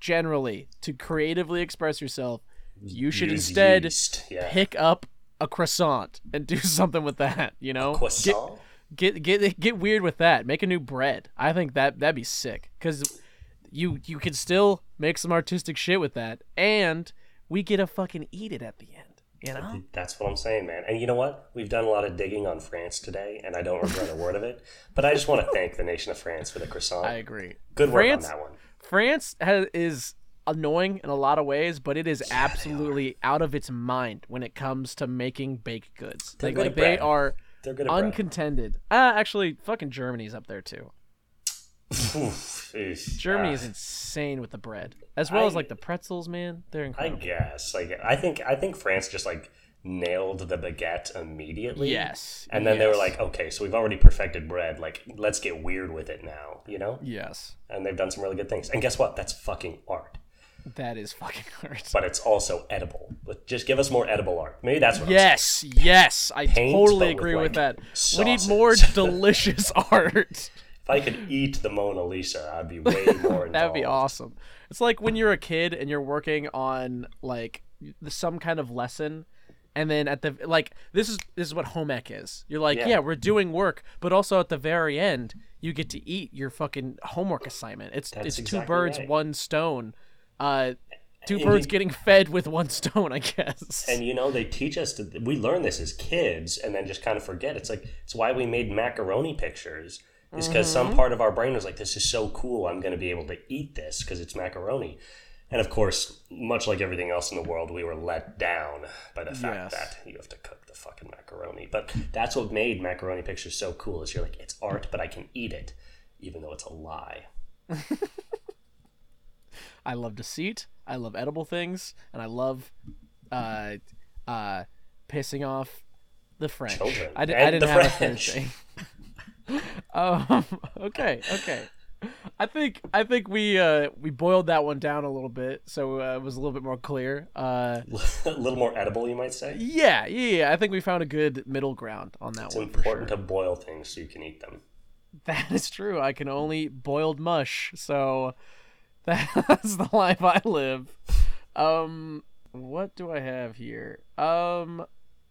Speaker 1: generally to creatively express yourself, you should
Speaker 2: Use
Speaker 1: instead
Speaker 2: yeast, yeah.
Speaker 1: pick up a croissant and do [LAUGHS] something with that, you know?
Speaker 2: Croissant.
Speaker 1: Get get get get weird with that. Make a new bread. I think that that'd be sick cuz you you can still make some artistic shit with that and we get to fucking eat it at the end, you know?
Speaker 2: That's what I'm saying, man. And you know what? We've done a lot of digging on France today, and I don't regret a word of it. But I just want to thank the nation of France for the croissant.
Speaker 1: I agree.
Speaker 2: Good work
Speaker 1: France-
Speaker 2: on that one.
Speaker 1: France has, is annoying in a lot of ways, but it is absolutely out of its mind when it comes to making baked goods.
Speaker 2: They're
Speaker 1: like,
Speaker 2: good
Speaker 1: like they
Speaker 2: bread.
Speaker 1: are
Speaker 2: They're good
Speaker 1: uncontended. Uh, actually, fucking Germany's up there too.
Speaker 2: Oof.
Speaker 1: Germany
Speaker 2: Ah,
Speaker 1: is insane with the bread, as well as like the pretzels, man. They're
Speaker 2: I guess. Like I think I think France just like nailed the baguette immediately.
Speaker 1: yes.
Speaker 2: And then they were like, okay, so we've already perfected bread. Like, let's get weird with it now, you know?
Speaker 1: yes,
Speaker 2: And they've done some really good things. And guess what? That's fucking art.
Speaker 1: that is fucking [LAUGHS] art.
Speaker 2: But it's also edible. But just give us more edible art. Maybe that's what I'm
Speaker 1: Yes, yes, I
Speaker 2: Paint,
Speaker 1: totally
Speaker 2: with,
Speaker 1: agree with,
Speaker 2: like,
Speaker 1: that. We need more [LAUGHS] delicious [LAUGHS] art.
Speaker 2: If I could eat the Mona Lisa, I'd be way [LAUGHS] more involved.
Speaker 1: That would be awesome. It's like when you're a kid and you're working on like some kind of lesson and then at the like this is this is what home ec is. You're like,
Speaker 2: Yeah.
Speaker 1: yeah. we're doing work, but also at the very end you get to eat your fucking homework assignment. It's
Speaker 2: That's
Speaker 1: it's two birds,
Speaker 2: right.
Speaker 1: one stone. Uh two
Speaker 2: And
Speaker 1: birds
Speaker 2: you-
Speaker 1: getting fed with one [LAUGHS] stone, I guess.
Speaker 2: And you know, they teach us to, we learn this as kids and then just kind of forget. It's like, it's why we made macaroni pictures, is because
Speaker 1: Mm-hmm.
Speaker 2: some part of our brain was like, this is so cool, I'm going to be able to eat this because it's macaroni. And of course, much like everything else in the world, we were let down by the fact
Speaker 1: Yes.
Speaker 2: that you have to cook the fucking macaroni. But that's what made macaroni pictures so cool is you're like, it's art, but I can eat it, even though it's a lie. [LAUGHS]
Speaker 1: I love deceit. I love edible things, and I love uh, uh, pissing off the French.
Speaker 2: Children.
Speaker 1: I, di- I didn't have a
Speaker 2: French.
Speaker 1: third thing. [LAUGHS] [LAUGHS] um, okay, okay. I think I think we uh, we boiled that one down a little bit, so uh, it was a little bit more clear. Uh, [LAUGHS]
Speaker 2: a little more edible, you might say.
Speaker 1: yeah, yeah, yeah. I think we found a good middle ground on that
Speaker 2: It's
Speaker 1: one. sure.
Speaker 2: important to boil things so you can eat them. [LAUGHS]
Speaker 1: That is true. I can only eat boiled mush, so that's the life I live. Um, what do I have here? Um,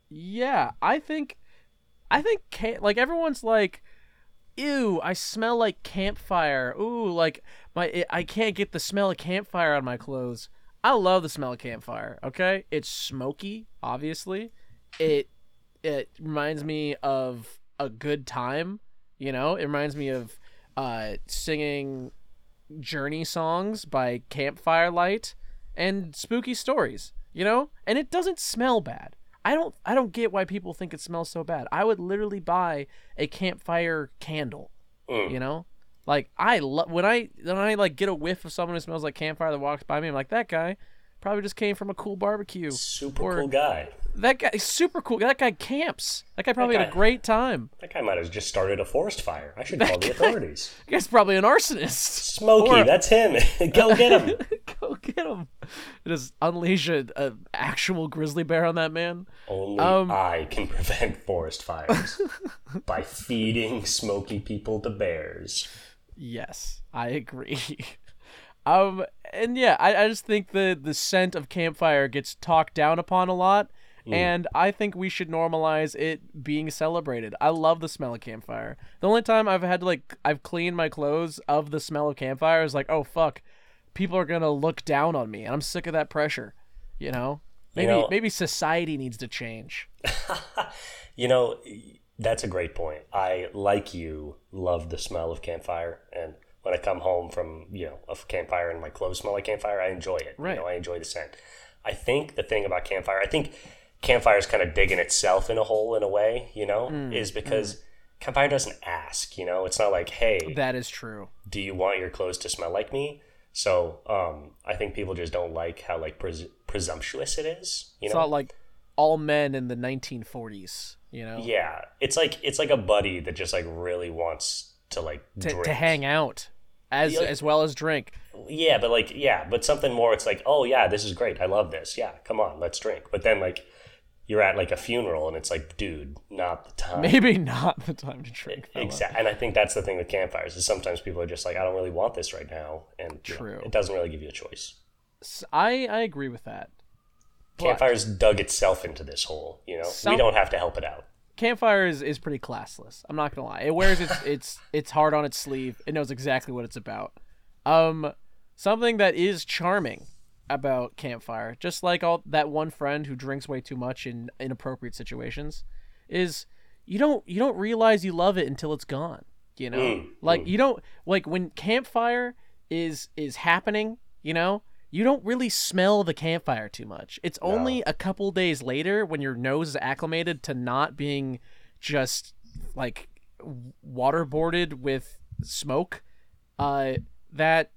Speaker 1: yeah, I think, I think, like everyone's like, ew, I smell like campfire. Ooh, like my I can't get the smell of campfire on my clothes. I love the smell of campfire. Okay, it's smoky, obviously. It it reminds me of a good time. You know, it reminds me of uh, singing journey songs by campfire light and spooky stories. You know, and it doesn't smell bad. I don't I don't get why people think it smells so bad. I would literally buy a campfire candle.
Speaker 2: Mm.
Speaker 1: You know? Like I love when I when I like get a whiff of someone who smells like campfire that walks by me, I'm like that guy probably just came from a cool barbecue.
Speaker 2: Super
Speaker 1: Or-
Speaker 2: cool guy.
Speaker 1: That guy is super cool. That guy camps. That guy probably had a great time.
Speaker 2: That guy might have just started a forest fire. I should call the authorities. [LAUGHS]
Speaker 1: That guy's probably an arsonist.
Speaker 2: Smokey,
Speaker 1: Or-
Speaker 2: that's him. [LAUGHS] Go get him. [LAUGHS]
Speaker 1: Go get him. Just unleash a, a actual grizzly bear on that man.
Speaker 2: Only
Speaker 1: Um,
Speaker 2: I can [LAUGHS] prevent forest fires [LAUGHS] by feeding smoky people to bears.
Speaker 1: Yes, I agree. [LAUGHS] um, and yeah, I, I just think the the scent of campfire gets talked down upon a lot, and I think we should normalize it being celebrated. I love the smell of campfire. The only time I've had to like I've cleaned my clothes of the smell of campfire is like, oh fuck, people are gonna look down on me, and I'm sick of that pressure. You know, maybe
Speaker 2: know-
Speaker 1: maybe society needs to change. [LAUGHS]
Speaker 2: You know, that's a great point. I, like you, love the smell of campfire. And when I come home from, you know, a campfire and my clothes smell like campfire, I enjoy it.
Speaker 1: Right.
Speaker 2: You know, I enjoy the scent. I think the thing about campfire, I think campfire is kind of digging itself in a hole in a way, you know,
Speaker 1: Mm,
Speaker 2: is because campfire doesn't ask, you know, it's not like, hey,
Speaker 1: That is true.
Speaker 2: do you want your clothes to smell like me? So um, I think people just don't like how like pres- presumptuous it is. You
Speaker 1: It's
Speaker 2: know,
Speaker 1: not like all men in the 1940s. You know,
Speaker 2: yeah, it's like it's like a buddy that just like really wants to like
Speaker 1: to,
Speaker 2: drink.
Speaker 1: to hang out as
Speaker 2: Yeah.
Speaker 1: as well as drink.
Speaker 2: Yeah, but like yeah, but something more. It's like oh yeah, this is great. I love this. Yeah, come on, let's drink. But then like you're at like a funeral and it's like, dude, not the time.
Speaker 1: Maybe not the time to drink.
Speaker 2: Exactly, and I think that's the thing with campfires is sometimes people are just like, I don't really want this right now, and you know,
Speaker 1: True.
Speaker 2: it doesn't really give you a choice.
Speaker 1: I, I agree with that. But
Speaker 2: Campfires dug itself into this hole. You know,
Speaker 1: Some-
Speaker 2: we don't have to help it out.
Speaker 1: Campfire is, is pretty classless. I'm not gonna lie. It wears its [LAUGHS] its its heart on its sleeve. It knows exactly what it's about. Um, something that is charming about campfire, just like all that one friend who drinks way too much in inappropriate situations, is you don't you don't realize you love it until it's gone. You know,
Speaker 2: Mm,
Speaker 1: like you don't like when campfire is is happening. You know, you don't really smell the campfire too much. It's only a couple days later when your nose is acclimated to not being just like waterboarded with smoke uh that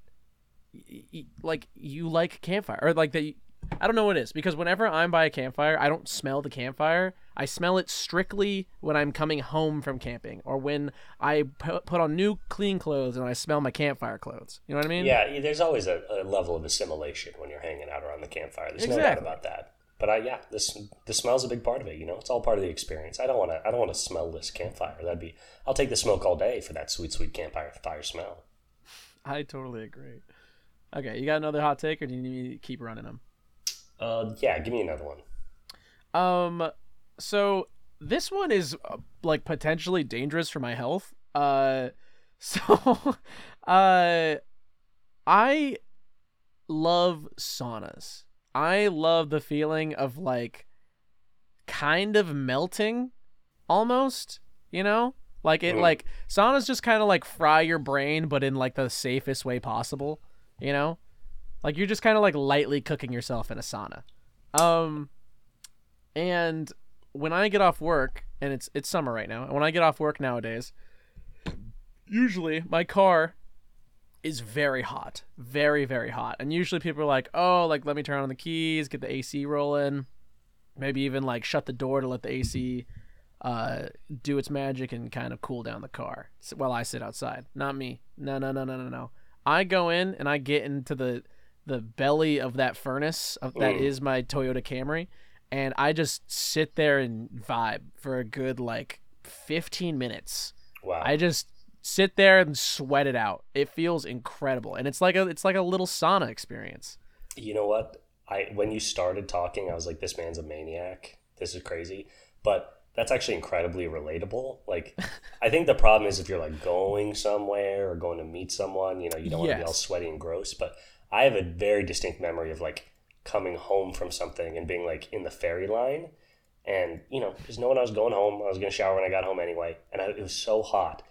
Speaker 1: y- y- like you like campfire or like that you- I don't know what it is because whenever I'm by a campfire, I don't smell the campfire. I smell it strictly when I'm coming home from camping or when I put on new clean clothes and I smell my campfire clothes. You know what I mean?
Speaker 2: Yeah, there's always a, a level of assimilation when you're hanging out around the campfire. There's no doubt about that. But I, yeah, this the smell's a big part of it. You know, it's all part of the experience. I don't want to. I don't want to smell this campfire. That'd be. I'll take the smoke all day for that sweet, sweet campfire fire smell.
Speaker 1: I totally agree. Okay, you got another hot take or do you need me to keep running them?
Speaker 2: Uh, yeah, give me another one.
Speaker 1: Um, so this one is uh, like potentially dangerous for my health. Uh, [LAUGHS] so, uh, I love saunas. I love the feeling of like kind of melting almost, you know? Like it
Speaker 2: Mm.
Speaker 1: like saunas just kind of like fry your brain but in like the safest way possible, you know? Like you're just kind of like lightly cooking yourself in a sauna. Um and when I get off work and it's it's summer right now. And when I get off work nowadays, usually my car is very hot, very very hot. And usually people are like, "Oh, like let me turn on the keys, get the AC rolling, maybe even like shut the door to let the AC uh, do its magic and kind of cool down the car while I sit outside." Not me. No, no, no, no, no, no. I go in and I get into the the belly of that furnace of, that
Speaker 2: Mm.
Speaker 1: is my Toyota Camry, and I just sit there and vibe for a good like 15 minutes.
Speaker 2: Wow.
Speaker 1: I just sit there and sweat it out. It feels incredible, and it's like a it's like a little sauna experience.
Speaker 2: you know what? I when you started talking, I was like, this man's a maniac. This is crazy. But that's actually incredibly relatable. Like, I think the problem is if you're like going somewhere or going to meet someone, you know, you don't want to be all sweaty and gross. But I have a very distinct memory of like coming home from something and being like in the ferry line, and you know, just knowing I was going home, I was gonna shower when I got home anyway, and I, it was so hot.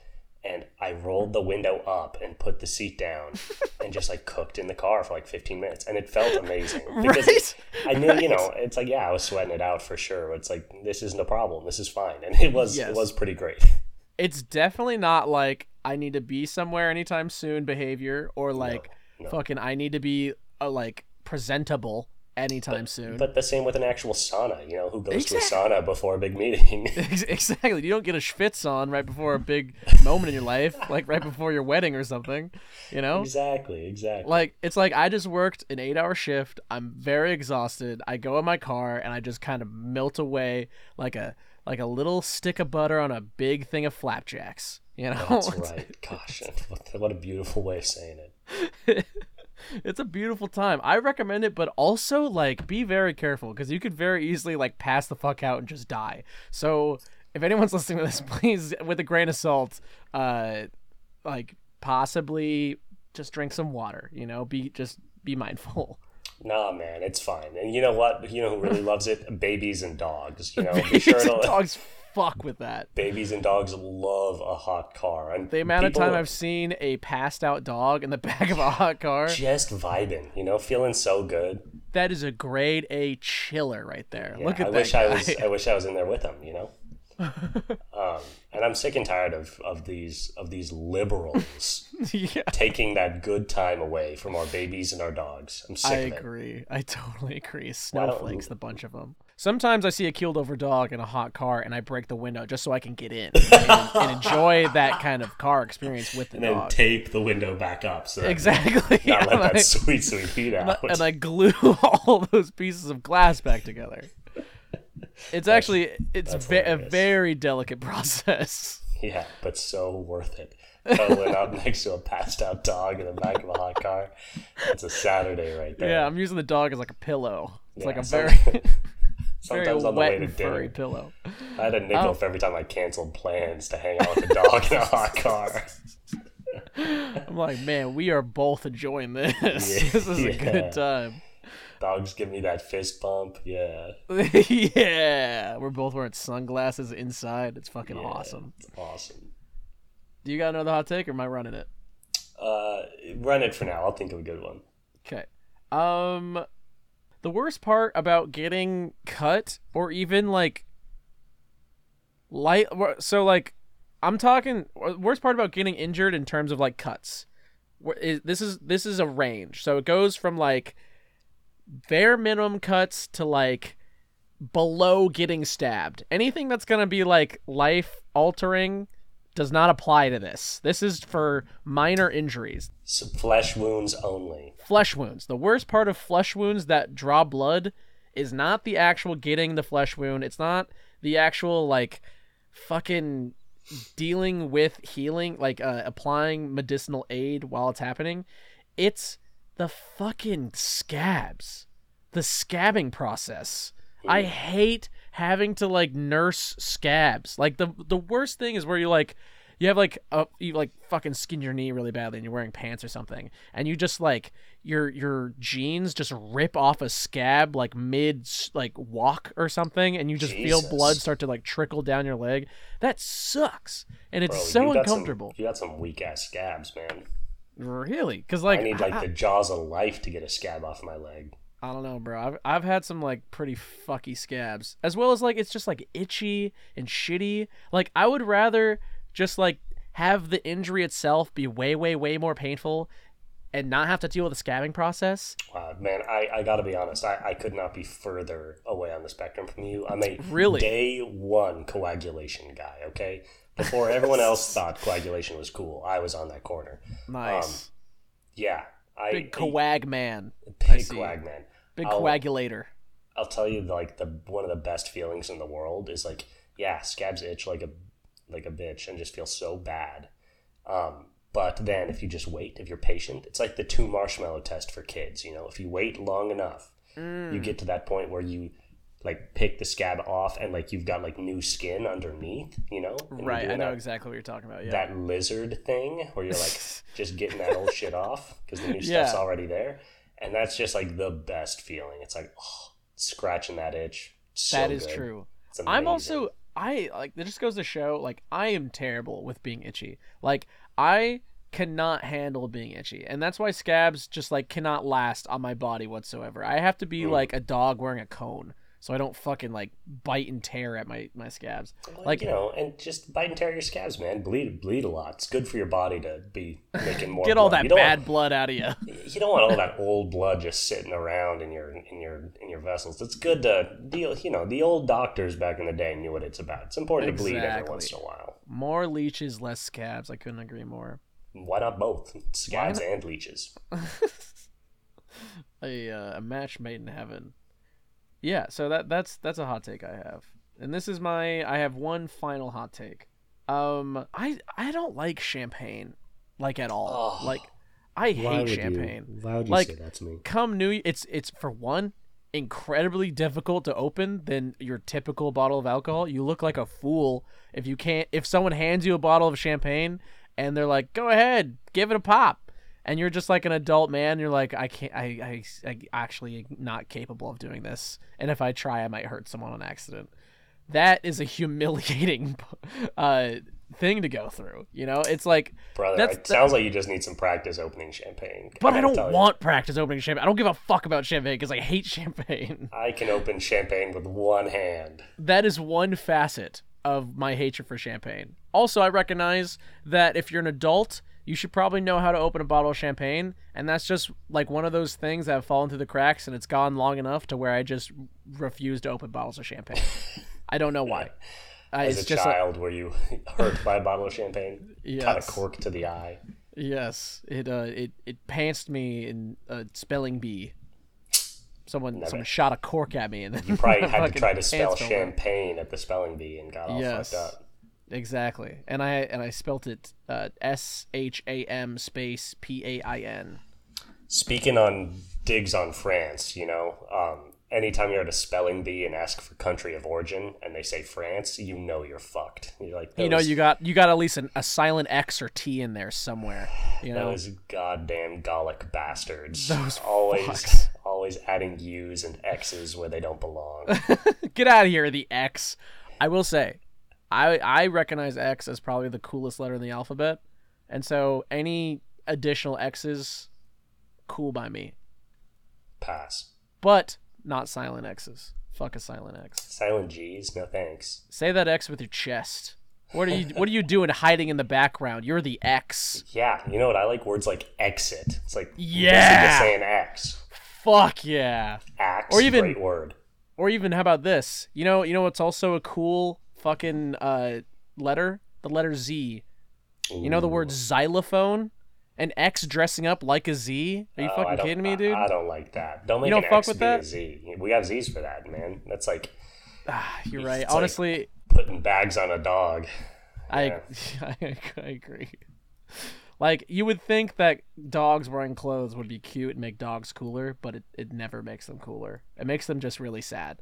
Speaker 2: And I rolled the window up and put the seat down [LAUGHS] and just like cooked in the car for like 15 minutes. And it felt amazing. [LAUGHS] Because
Speaker 1: Right?
Speaker 2: I knew, you know, it's like, yeah, I was sweating it out for sure. But it's like, this isn't a problem. This is fine. And it was,
Speaker 1: Yes.
Speaker 2: it was pretty great.
Speaker 1: It's definitely not like I need to be somewhere anytime soon behavior or like
Speaker 2: no.
Speaker 1: fucking I need to be uh, like presentable anytime soon.
Speaker 2: But the same with an actual sauna, you know, who goes to a sauna before a big meeting? [LAUGHS] [LAUGHS]
Speaker 1: Exactly. You don't get a schwitz on right before a big moment in your life, like right before your wedding or something. You know?
Speaker 2: exactly, exactly.
Speaker 1: Like it's like I just worked an 8-hour shift. I'm very exhausted. I go in my car and I just kind of melt away like a like a little stick of butter on a big thing of flapjacks. You know?
Speaker 2: That's [LAUGHS] right. Gosh, what a beautiful way of saying it.
Speaker 1: It's a beautiful time. I recommend it, but also like be very careful because you could very easily like pass the fuck out and just die. So if anyone's [LAUGHS] listening to this, please, with a grain of salt, uh, like possibly just drink some water. You know, be just be mindful. [LAUGHS]
Speaker 2: Nah, man, it's fine. And you know what? You know who really loves it? Babies and dogs. You [LAUGHS] know, be sure to,
Speaker 1: Dogs fuck with that.
Speaker 2: babies and dogs love a hot car. And
Speaker 1: The amount of time I've seen a passed out dog in the [LAUGHS] back of a hot car,
Speaker 2: just vibing, you know, feeling so good.
Speaker 1: that is a grade A chiller right there.
Speaker 2: Yeah,
Speaker 1: Look at
Speaker 2: I
Speaker 1: that
Speaker 2: wish
Speaker 1: guy.
Speaker 2: I was. I wish I was in there with them. You know. [LAUGHS] um, and I'm sick and tired of, of these of these liberals [LAUGHS]
Speaker 1: yeah.
Speaker 2: taking that good time away from our babies and our dogs. I'm sick
Speaker 1: I
Speaker 2: of it.
Speaker 1: agree. I totally agree. Snowflakes, the bunch of them. Sometimes I see a keeled over dog in a hot car and I break the window just so I can get in [LAUGHS] and, and enjoy that kind of car experience with the
Speaker 2: And then tape the window back up so
Speaker 1: exactly. [LAUGHS]
Speaker 2: not [LAUGHS]
Speaker 1: and,
Speaker 2: let
Speaker 1: I,
Speaker 2: that sweet sweet heat out.
Speaker 1: and I glue all those pieces of glass back together. It's actually it's ve- a very delicate process.
Speaker 2: yeah, but so worth it. Cuddling up next to a passed out dog in the back of a hot car. It's a Saturday right there.
Speaker 1: Yeah, I'm using the dog as like a pillow. It's like
Speaker 2: Yeah,
Speaker 1: a
Speaker 2: some-
Speaker 1: very very
Speaker 2: Sometimes on the way to
Speaker 1: and furry
Speaker 2: dinner,
Speaker 1: pillow.
Speaker 2: I had a nickel
Speaker 1: Oh.
Speaker 2: for every time I canceled plans to hang out with a dog in a hot [LAUGHS] car.
Speaker 1: I'm like, man, we are both enjoying this. [LAUGHS]
Speaker 2: Yeah,
Speaker 1: this is a
Speaker 2: yeah.
Speaker 1: good time.
Speaker 2: Dogs give me that fist bump. Yeah, [LAUGHS]
Speaker 1: yeah, we're both wearing sunglasses inside. It's fucking
Speaker 2: Yeah.
Speaker 1: awesome.
Speaker 2: it's awesome.
Speaker 1: Do you got another hot take, or am I running it?
Speaker 2: Uh, run it for now. I'll think of a good one.
Speaker 1: Okay. Um, the worst part about getting cut, or even like light. So like, I'm talking. Worst part about getting injured in terms of like cuts. This is this is a range. So it goes from like bare minimum cuts to like below getting stabbed. Anything that's gonna be like life altering does not apply to this. This is for minor injuries.
Speaker 2: So flesh wounds only.
Speaker 1: flesh wounds. The worst part of flesh wounds that draw blood is not the actual getting the flesh wound. It's not the actual like fucking dealing with healing, like uh, applying medicinal aid while it's happening. It's the fucking scabs. The scabbing process. I hate having to like nurse scabs. Like the the worst thing is where you like you have like a you like fucking skin your knee really badly and you're wearing pants or something and you just like your your jeans just rip off a scab like mid like walk or something and you just feel blood start to like trickle down your leg. That sucks. And it's
Speaker 2: Bro,
Speaker 1: so
Speaker 2: you
Speaker 1: uncomfortable.
Speaker 2: Some, you got some weak ass scabs, man.
Speaker 1: Really? Cuz like
Speaker 2: I need like
Speaker 1: I-
Speaker 2: the jaws of life to get a scab off my leg.
Speaker 1: I don't know, bro. I've I've had some like pretty fucky scabs, as well as like it's just like itchy and shitty. Like I would rather just like have the injury itself be way way way more painful, and not have to deal with the scabbing process.
Speaker 2: Wow, man, I, I gotta be honest, I, I could not be further away on the spectrum from you. I'm a
Speaker 1: Really?
Speaker 2: day one coagulation guy, okay? Before everyone else [LAUGHS] thought coagulation was cool, I was on that corner.
Speaker 1: Um, nice,
Speaker 2: Yeah. I
Speaker 1: big coag man,
Speaker 2: big coag man.
Speaker 1: Big
Speaker 2: I'll-
Speaker 1: coagulator.
Speaker 2: I'll tell you like the one of the best feelings in the world is like yeah, scabs itch like a like a bitch and just feel so bad. Um, but then if you just wait, if you're patient, it's like the two marshmallow test for kids. You know, if you wait long enough, you get to that point where you like pick the scab off and like you've got like new skin underneath, you know? And
Speaker 1: Right, I know
Speaker 2: that,
Speaker 1: exactly what you're talking about. Yeah.
Speaker 2: that lizard thing where you're like [LAUGHS] just getting that old shit off because the new stuff's already there. And that's just like the best feeling. It's like, oh, scratching that itch. So
Speaker 1: that is
Speaker 2: good.
Speaker 1: true. I'm also I like it just goes to show like I am terrible with being itchy. Like I cannot handle being itchy. And that's why scabs just like cannot last on my body whatsoever. I have to be
Speaker 2: Mm.
Speaker 1: like a dog wearing a cone so I don't fucking like bite and tear at my my scabs.
Speaker 2: Like,
Speaker 1: Like
Speaker 2: you know, and just bite and tear your scabs, man. Bleed, bleed a lot. It's good for your body to be [LAUGHS] making more.
Speaker 1: get all
Speaker 2: blood.
Speaker 1: that bad
Speaker 2: Want,
Speaker 1: blood out of you.
Speaker 2: you don't want all that old blood just sitting around in your in your in your vessels. It's good to deal. You know, the old doctors back in the day knew what it's about. It's important to bleed every once in a while.
Speaker 1: More leeches, less scabs. I couldn't agree more.
Speaker 2: Why not both? Scabs and leeches. [LAUGHS]
Speaker 1: a uh, a match made in heaven. Yeah, so that that's that's a hot take I have, and this is my I have one final hot take. Um, I I don't like champagne, like at all.
Speaker 2: Oh.
Speaker 1: like I hate champagne.
Speaker 2: why would
Speaker 1: you Like- say
Speaker 2: that to me?
Speaker 1: Come New, it's it's for one incredibly difficult to open than your typical bottle of alcohol. You look like a fool if you can't. If someone hands you a bottle of champagne and they're like, "Go ahead, give it a pop," and you're just like an adult man, you're like, "I can't. I I, I actually not capable of doing this, and if I try, I might hurt someone on accident." That is a [LAUGHS] humiliating uh, thing to go through. You know, it's like
Speaker 2: Brother, it sounds like you just need some practice opening champagne.
Speaker 1: but I
Speaker 2: gotta
Speaker 1: don't
Speaker 2: tell you,
Speaker 1: want practice opening champagne. I don't give a fuck about champagne because I hate champagne. [LAUGHS]
Speaker 2: I can open champagne with one hand.
Speaker 1: that is one facet of my hatred for champagne. Also, I recognize that if you're an adult, you should probably know how to open a bottle of champagne, and that's just like one of those things that have fallen through the cracks, and it's gone long enough to where I just refuse to open bottles of champagne. [LAUGHS] I don't know why. I,
Speaker 2: As
Speaker 1: it's
Speaker 2: a child, were you [LAUGHS] hurt by a bottle of champagne? Got a
Speaker 1: Yes.
Speaker 2: cork to the eye.
Speaker 1: yes, it uh, it it pantsed me in a spelling bee. Someone
Speaker 2: Never.
Speaker 1: someone shot a cork at me, and then
Speaker 2: You probably [LAUGHS] had to try to spell champagne at the spelling bee and got all
Speaker 1: Yes.
Speaker 2: fucked up.
Speaker 1: Exactly, and I and I spelt it uh, S H A M space P A I N.
Speaker 2: Speaking on digs on France, you know, um, anytime you're at a spelling bee and ask for country of origin and they say France, you know you're fucked. You're like,
Speaker 1: You know, you got you got at least an, a silent X or T in there somewhere. You know,
Speaker 2: those goddamn Gallic bastards. [LAUGHS]
Speaker 1: Those
Speaker 2: always,
Speaker 1: fucks. [LAUGHS]
Speaker 2: always adding U's and X's where they don't belong. [LAUGHS]
Speaker 1: get out of here, the X. I will say, I I recognize X as probably the coolest letter in the alphabet, and so any additional X's, cool by me,
Speaker 2: Pass.
Speaker 1: but not silent X's. Fuck a silent X.
Speaker 2: Silent G's, no thanks.
Speaker 1: Say that X with your chest. What are you What are you doing hiding in the background? You're the X.
Speaker 2: Yeah, you know what? I like words like exit. It's like
Speaker 1: Yeah.
Speaker 2: just saying X.
Speaker 1: Fuck yeah.
Speaker 2: Axe,
Speaker 1: Or even-
Speaker 2: great word.
Speaker 1: Or even how about this? You know, you know what's also a cool fucking uh, letter? The letter Z. You know the word xylophone? An X dressing up like a Z? Are you
Speaker 2: Oh,
Speaker 1: fucking kidding me, dude?
Speaker 2: I, don't like that. Don't make
Speaker 1: don't
Speaker 2: an
Speaker 1: fuck
Speaker 2: X
Speaker 1: with
Speaker 2: be a
Speaker 1: that?
Speaker 2: Z. We have Z's for that, man. That's like
Speaker 1: You're right.
Speaker 2: it's like-
Speaker 1: Honestly,
Speaker 2: putting bags on a dog.
Speaker 1: I, I [LAUGHS] I agree. Like you would think that dogs wearing clothes would be cute and make dogs cooler, but it, it never makes them cooler. It makes them just really sad.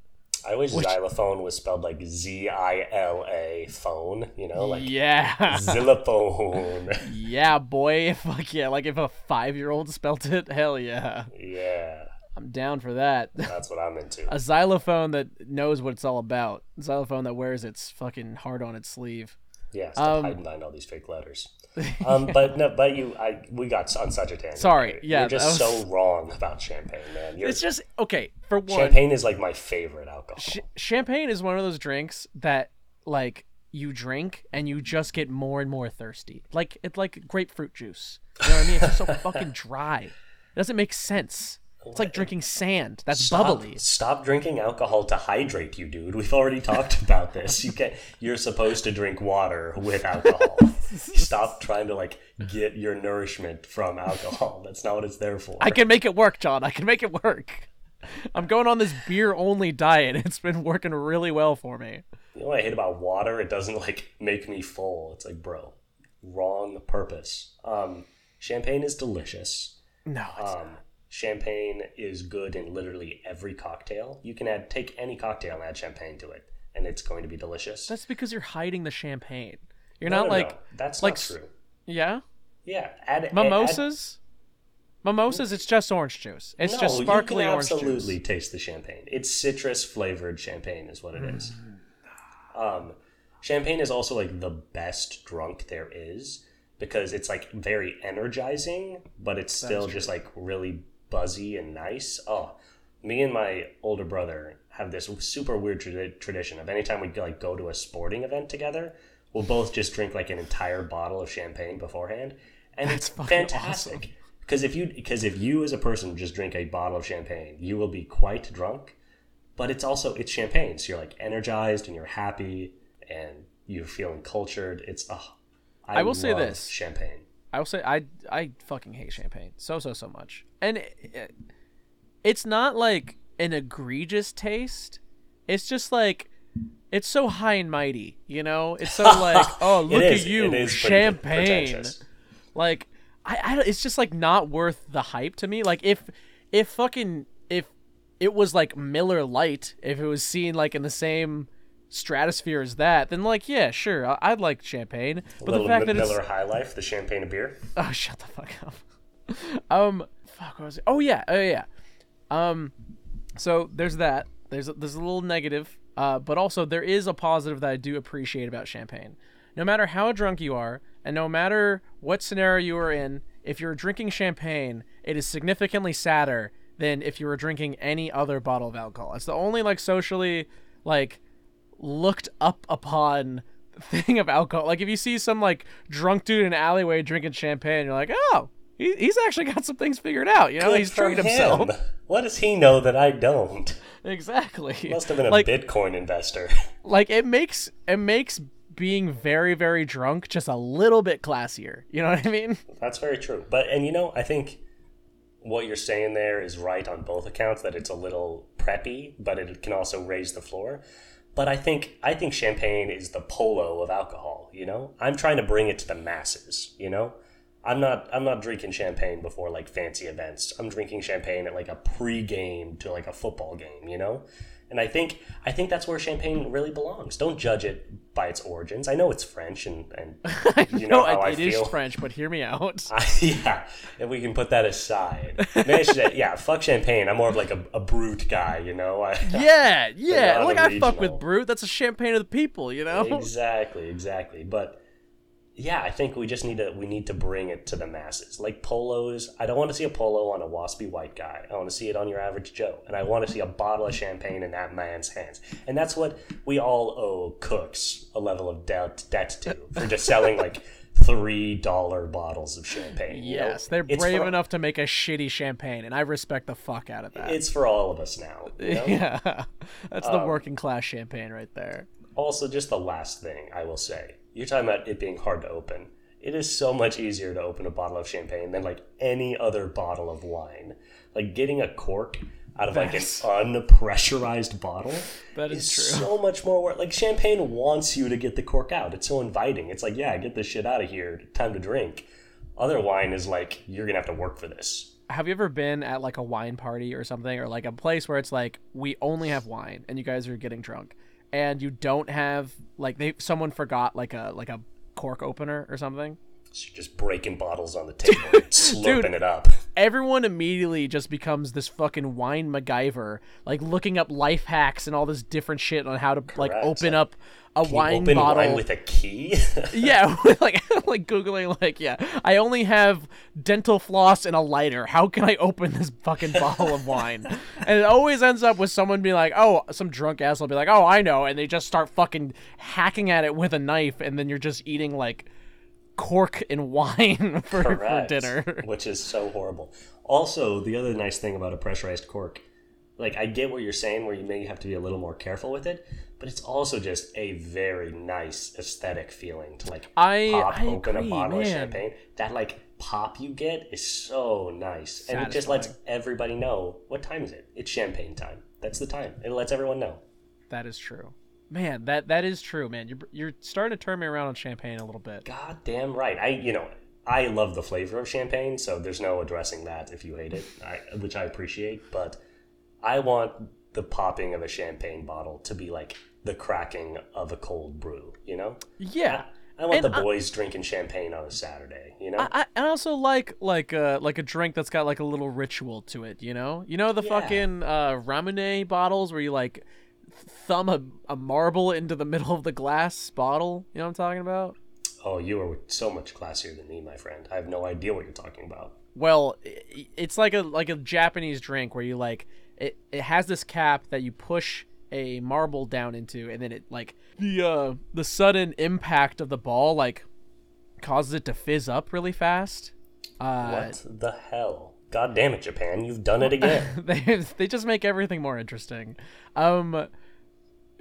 Speaker 2: I wish xylophone was spelled like Z I L A phone, you know, like
Speaker 1: yeah. [LAUGHS]
Speaker 2: xylophone.
Speaker 1: yeah, boy. Fuck yeah. Like if a five year old spelt it, hell yeah.
Speaker 2: yeah,
Speaker 1: I'm down for that. [LAUGHS]
Speaker 2: that's what I'm into.
Speaker 1: a xylophone that knows what it's all about. A xylophone that wears its fucking heart on its sleeve.
Speaker 2: Yeah, stop
Speaker 1: Um,
Speaker 2: hiding behind all these fake letters. [LAUGHS] Um, but no, but you, I, we got on such a tangent.
Speaker 1: Sorry, yeah,
Speaker 2: you're just
Speaker 1: was-
Speaker 2: so wrong about champagne, man. You're,
Speaker 1: It's just okay. For one,
Speaker 2: champagne is like my favorite alcohol.
Speaker 1: ch- champagne is one of those drinks that like you drink and you just get more and more thirsty. Like it's like grapefruit juice. You know what I mean? It's just so [LAUGHS] fucking dry. It doesn't make sense. It's like drinking sand. That's
Speaker 2: Stop,
Speaker 1: bubbly.
Speaker 2: stop drinking alcohol to hydrate you, dude. We've already talked about this. You can You're supposed to drink water with alcohol. [LAUGHS] Stop trying to like get your nourishment from alcohol. That's not what it's there for.
Speaker 1: I can make it work, John. I can make it work. I'm going on this beer only diet. It's been working really well for me.
Speaker 2: You know what I hate about water? It doesn't like make me full. It's like, bro, wrong purpose. Um, champagne is delicious.
Speaker 1: No, it's
Speaker 2: Um, champagne is good in literally every cocktail. You can add take any cocktail and add champagne to it, and it's going to be delicious.
Speaker 1: That's because you're hiding the champagne. You're
Speaker 2: No,
Speaker 1: not
Speaker 2: no,
Speaker 1: like
Speaker 2: no, that's
Speaker 1: like
Speaker 2: not true.
Speaker 1: yeah
Speaker 2: Yeah, add add-
Speaker 1: mimosas. Mimosas, it's just orange juice. It's
Speaker 2: no,
Speaker 1: just sparkly
Speaker 2: you can
Speaker 1: orange
Speaker 2: absolutely taste the champagne. It's citrus flavored champagne, is what it is.
Speaker 1: Mm.
Speaker 2: Um, champagne is also like the best drunk there is because it's like very energizing, but it's still just like really buzzy and nice. Oh, me and my older brother have this super weird tradi- tradition of anytime we like go to a sporting event together, we'll both just drink like an entire bottle of champagne beforehand, and it's
Speaker 1: fucking
Speaker 2: fantastic. Because if you because if you as a person just drink a bottle of champagne, you will be quite drunk. But it's also it's champagne, so you're like energized and you're happy and you're feeling cultured. It's oh, I,
Speaker 1: I will say this.
Speaker 2: champagne.
Speaker 1: I will say I I fucking hate champagne so so so much, and it, it- it's not like an egregious taste. It's just like it's so high and mighty, you know. It's so [LAUGHS] like oh look
Speaker 2: is-
Speaker 1: at you
Speaker 2: it is pretty
Speaker 1: champagne. Like I, I it's just like not worth the hype to me. Like if if fucking if it was like Miller Lite, if it was seen like in the same stratosphere as that, then like yeah, sure, I- I'd like champagne. But
Speaker 2: Little
Speaker 1: the fact
Speaker 2: Mi-
Speaker 1: that it's
Speaker 2: Miller High Life, the champagne of beer.
Speaker 1: Oh, [LAUGHS] shut the fuck up. [LAUGHS] um, fuck, what was it? Oh yeah, oh yeah. Um, so there's that. There's a, there's a little negative, uh, but also there is a positive that I do appreciate about champagne. No matter how drunk you are, and no matter what scenario you are in, if you're drinking champagne, it is significantly sadder than if you were drinking any other bottle of alcohol. It's the only like socially like looked up upon thing of alcohol. Like if you see some like drunk dude in an alleyway drinking champagne, you're like, oh, he, he's actually got some things figured out. You know,
Speaker 2: Good
Speaker 1: he's treated himself.
Speaker 2: What does he know that I don't?
Speaker 1: Exactly.
Speaker 2: Must have been a
Speaker 1: like
Speaker 2: Bitcoin investor. [LAUGHS]
Speaker 1: like it makes it makes being very very drunk just a little bit classier. You know what I mean?
Speaker 2: That's very true. But and you know, I think what you're saying there is right on both accounts that it's a little preppy, but it can also raise the floor. But I think I think champagne is the polo of alcohol, you know? I'm trying to bring it to the masses, you know? I'm not I'm not drinking champagne before like fancy events. I'm drinking champagne at like a pre-game to like a football game, you know? And I think I think that's where champagne really belongs. Don't judge it by its origins. I know it's French and, and [LAUGHS] you know
Speaker 1: no,
Speaker 2: how I
Speaker 1: it is
Speaker 2: feel.
Speaker 1: French, but hear me out. [LAUGHS]
Speaker 2: yeah, if we can put that aside. Should yeah, fuck champagne. I'm more of like a, a brut guy, you know? I, [LAUGHS]
Speaker 1: yeah, yeah. Like I fuck with. Brut. That's a champagne of the people. You know.
Speaker 2: exactly, exactly. But yeah, I think we just need to we need to bring it to the masses. Like polos, I don't want to see a polo on a waspy white guy. I want to see it on your average Joe, and I want to see a bottle of champagne in that man's hands. And that's what we all owe Cook's a level of debt debt to for just selling like three dollar bottles of champagne. you know?
Speaker 1: Yes, they're brave
Speaker 2: for-
Speaker 1: enough to make a shitty champagne, and I respect the fuck out of that.
Speaker 2: It's for all of us now. You know? [LAUGHS]
Speaker 1: yeah, that's
Speaker 2: Um,
Speaker 1: the working class champagne right there.
Speaker 2: Also, just the last thing I will say. You're talking about it being hard to open. It is so much easier to open a bottle of champagne than like any other bottle of wine. Like getting a cork out of like an unpressurized bottle
Speaker 1: That is true.
Speaker 2: so much more work. Like champagne wants you to get the cork out. It's so inviting. It's like, yeah, get this shit out of here. Time to drink. Other wine is like, you're gonna have to work for this.
Speaker 1: Have you ever been at like a wine party or something, or like a place where it's like we only have wine and you guys are getting drunk, and you don't have like they someone forgot like a like a cork opener or something?
Speaker 2: So you're just breaking bottles on the table, and [LAUGHS] slurping it up.
Speaker 1: everyone immediately just becomes this fucking wine MacGyver, like looking up life hacks and all this different shit on how to like open up a wine
Speaker 2: Open
Speaker 1: bottle.
Speaker 2: wine with a key. [LAUGHS]
Speaker 1: yeah, [LAUGHS] like like googling like yeah, I only have dental floss and a lighter. How can I open this fucking bottle of wine? [LAUGHS] And it always ends up with someone being like, "Oh, some drunk ass will be like, "Oh, I know," and they just start fucking hacking at it with a knife, and then you're just eating like cork and [LAUGHS] wine for, for dinner.
Speaker 2: which is so horrible. Also, the other nice thing about a pressurized cork, like I get what you're saying, where you may have to be a little more careful with it, but it's also just a very nice aesthetic feeling to like
Speaker 1: I-
Speaker 2: pop
Speaker 1: I
Speaker 2: open
Speaker 1: agree,
Speaker 2: a bottle of champagne. That like pop you get is so nice, and it just lets everybody know what time is it. It's champagne time. That's the time. It lets everyone know.
Speaker 1: That is true. Man, that that is true, man. You're you're starting to turn me around on champagne a little bit.
Speaker 2: God damn right. I you know I love the flavor of champagne, so there's no addressing that if you hate it, I, which I appreciate. But I want the popping of a champagne bottle to be like the cracking of a cold brew. You know?
Speaker 1: Yeah.
Speaker 2: I want
Speaker 1: And
Speaker 2: the
Speaker 1: I-
Speaker 2: boys drinking champagne on a Saturday. You know?
Speaker 1: I, I I also like like a like a drink that's got like a little ritual to it, you know. You know the
Speaker 2: Yeah.
Speaker 1: fucking uh, Ramune bottles where you like thumb a, a marble into the [LAUGHS] middle of the glass bottle. You know what I'm talking about?
Speaker 2: oh, you are so much classier than me, my friend. I have no idea what you're talking about.
Speaker 1: Well, it's like a like a Japanese drink where you like it. It has this cap that you push a marble down into, and then it like the uh the sudden impact of the ball like causes it to fizz up really fast. Uh,
Speaker 2: What the hell? God damn it, Japan! You've done it [LAUGHS] again. [LAUGHS]
Speaker 1: they they just make everything more interesting. Um,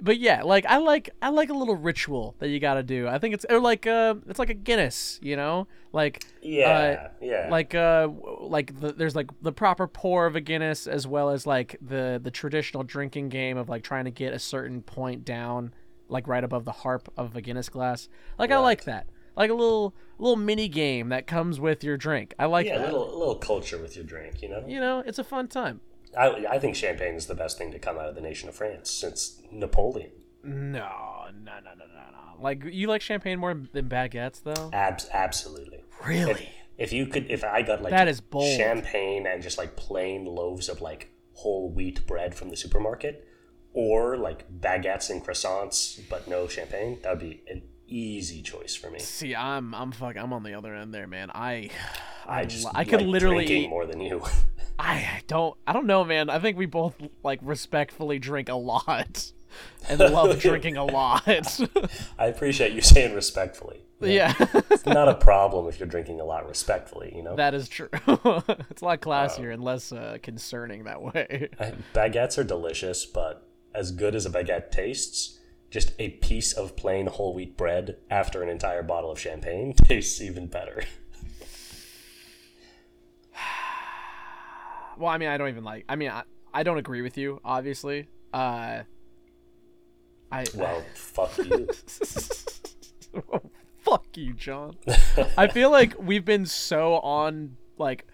Speaker 1: but yeah, like I like I like a little ritual that you got to do. I think it's or like uh it's like a Guinness, you know, like
Speaker 2: yeah, yeah.
Speaker 1: like uh like the, there's like the proper pour of a Guinness as well as like the the traditional drinking game of like trying to get a certain point down like right above the harp of a Guinness glass. Like I like that. Like a little little mini game that comes with your drink. I like
Speaker 2: yeah, a little, a little culture with your drink, you know.
Speaker 1: You know, it's a fun time.
Speaker 2: I, I think champagne is the best thing to come out of the nation of France since Napoleon.
Speaker 1: No, no, no, no, no, no. Like you like champagne more than baguettes, though.
Speaker 2: Abs, absolutely.
Speaker 1: Really?
Speaker 2: If you could, if I got like
Speaker 1: That is bold.
Speaker 2: champagne and just like plain loaves of like whole wheat bread from the supermarket, or like baguettes and croissants, but no champagne, that would be easy choice for me.
Speaker 1: See, I'm, I'm fuck, I'm on the other end there, man. I,
Speaker 2: I
Speaker 1: I,
Speaker 2: just
Speaker 1: I could literally
Speaker 2: drinking
Speaker 1: eat.
Speaker 2: more than you. [LAUGHS]
Speaker 1: I don't, I don't know, man. I think we both like respectfully drink a lot, [LAUGHS] and love [LAUGHS] drinking a lot.
Speaker 2: I appreciate you saying respectfully.
Speaker 1: yeah,
Speaker 2: It's not a problem if you're drinking a lot respectfully, you know.
Speaker 1: that is true. it's a lot classier and less uh, concerning that way.
Speaker 2: Baguettes are delicious, but as good as a baguette tastes, just a piece of plain whole wheat bread after an entire bottle of champagne [LAUGHS] tastes even better. [SIGHS]
Speaker 1: Well, I mean, I don't even like. I mean, I, I don't agree with you, obviously. Uh, I
Speaker 2: Well, [LAUGHS] fuck you.
Speaker 1: fuck you, John. I feel like we've been so on like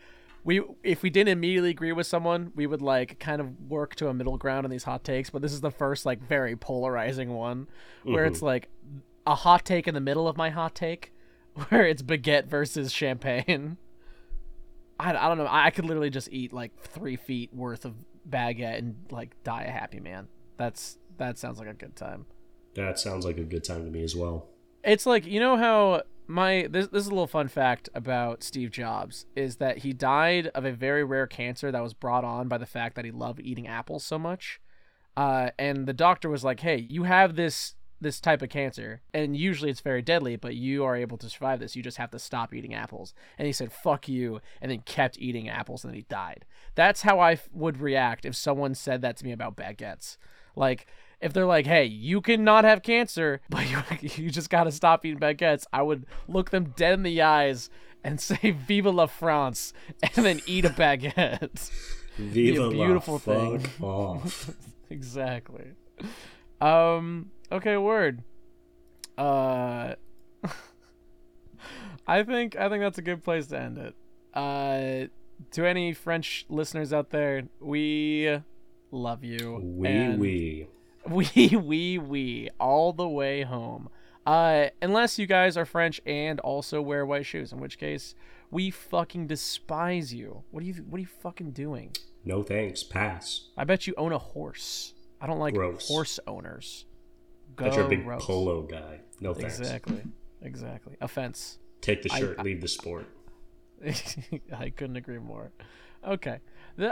Speaker 1: we if we didn't immediately agree with someone, we would like kind of work to a middle ground in these hot takes, but this is the first like very polarizing one where it's mm-hmm. like a hot take in the middle of my hot take [LAUGHS] where it's baguette versus champagne. I, I don't know. I, could literally just eat like 3 feet worth of baguette and like die a happy man. That's that sounds like a good time.
Speaker 2: That sounds like a good time to me as well.
Speaker 1: It's like you know how my this this is a little fun fact about Steve Jobs is that he died of a very rare cancer that was brought on by the fact that he loved eating apples so much. Uh, and the doctor was like, "Hey, you have this this type of cancer, and usually it's very deadly, but you are able to survive this. You just have to stop eating apples." And he said, "Fuck you," and then kept eating apples, and then he died. That's how I f- would react if someone said that to me about baguettes. Like, if they're like, "Hey, you cannot have cancer, [LAUGHS] but you you just got to stop eating baguettes," I would look them dead in the eyes and [LAUGHS] say "Vive la France" and then eat a baguette. [LAUGHS]
Speaker 2: Viva
Speaker 1: a beautiful thing. exactly. Um. Okay. Word. Uh. I think I think that's a good place to end it. Uh, to any French listeners out there, we love you.
Speaker 2: Wee
Speaker 1: we.
Speaker 2: wee. [LAUGHS]
Speaker 1: we we we all the way home. Uh, unless you guys are French and also wear white shoes, in which case we fucking despise you. What are you What are you fucking doing?
Speaker 2: No thanks. Pass.
Speaker 1: I bet you own a horse. I don't like
Speaker 2: Gross.
Speaker 1: horse owners.
Speaker 2: But you're a big
Speaker 1: gross.
Speaker 2: polo guy. No thanks.
Speaker 1: Exactly. Exactly. Offense.
Speaker 2: Take the shirt,
Speaker 1: I-
Speaker 2: leave the sport. [LAUGHS]
Speaker 1: I couldn't agree more. Okay.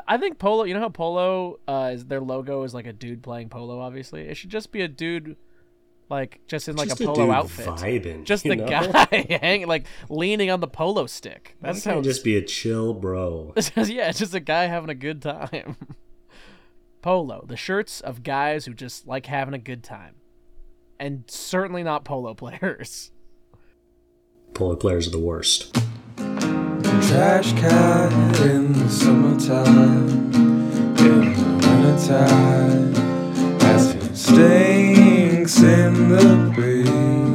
Speaker 1: I think polo. You know how polo uh, is their logo is like a dude playing polo. Obviously, it should just be a dude, like just in like
Speaker 2: Just
Speaker 1: a polo
Speaker 2: dude
Speaker 1: outfit.
Speaker 2: vibing,
Speaker 1: just the
Speaker 2: know?
Speaker 1: guy [LAUGHS] hanging like leaning on the polo stick.
Speaker 2: That sounds
Speaker 1: sounds
Speaker 2: just be a chill bro. [LAUGHS]
Speaker 1: yeah, it's just a guy having a good time. [LAUGHS] polo, the shirts of guys who just like having a good time, and certainly not polo players.
Speaker 2: Polo players are the worst
Speaker 3: trash can in the summertime, in the wintertime, as it stinks in the breeze.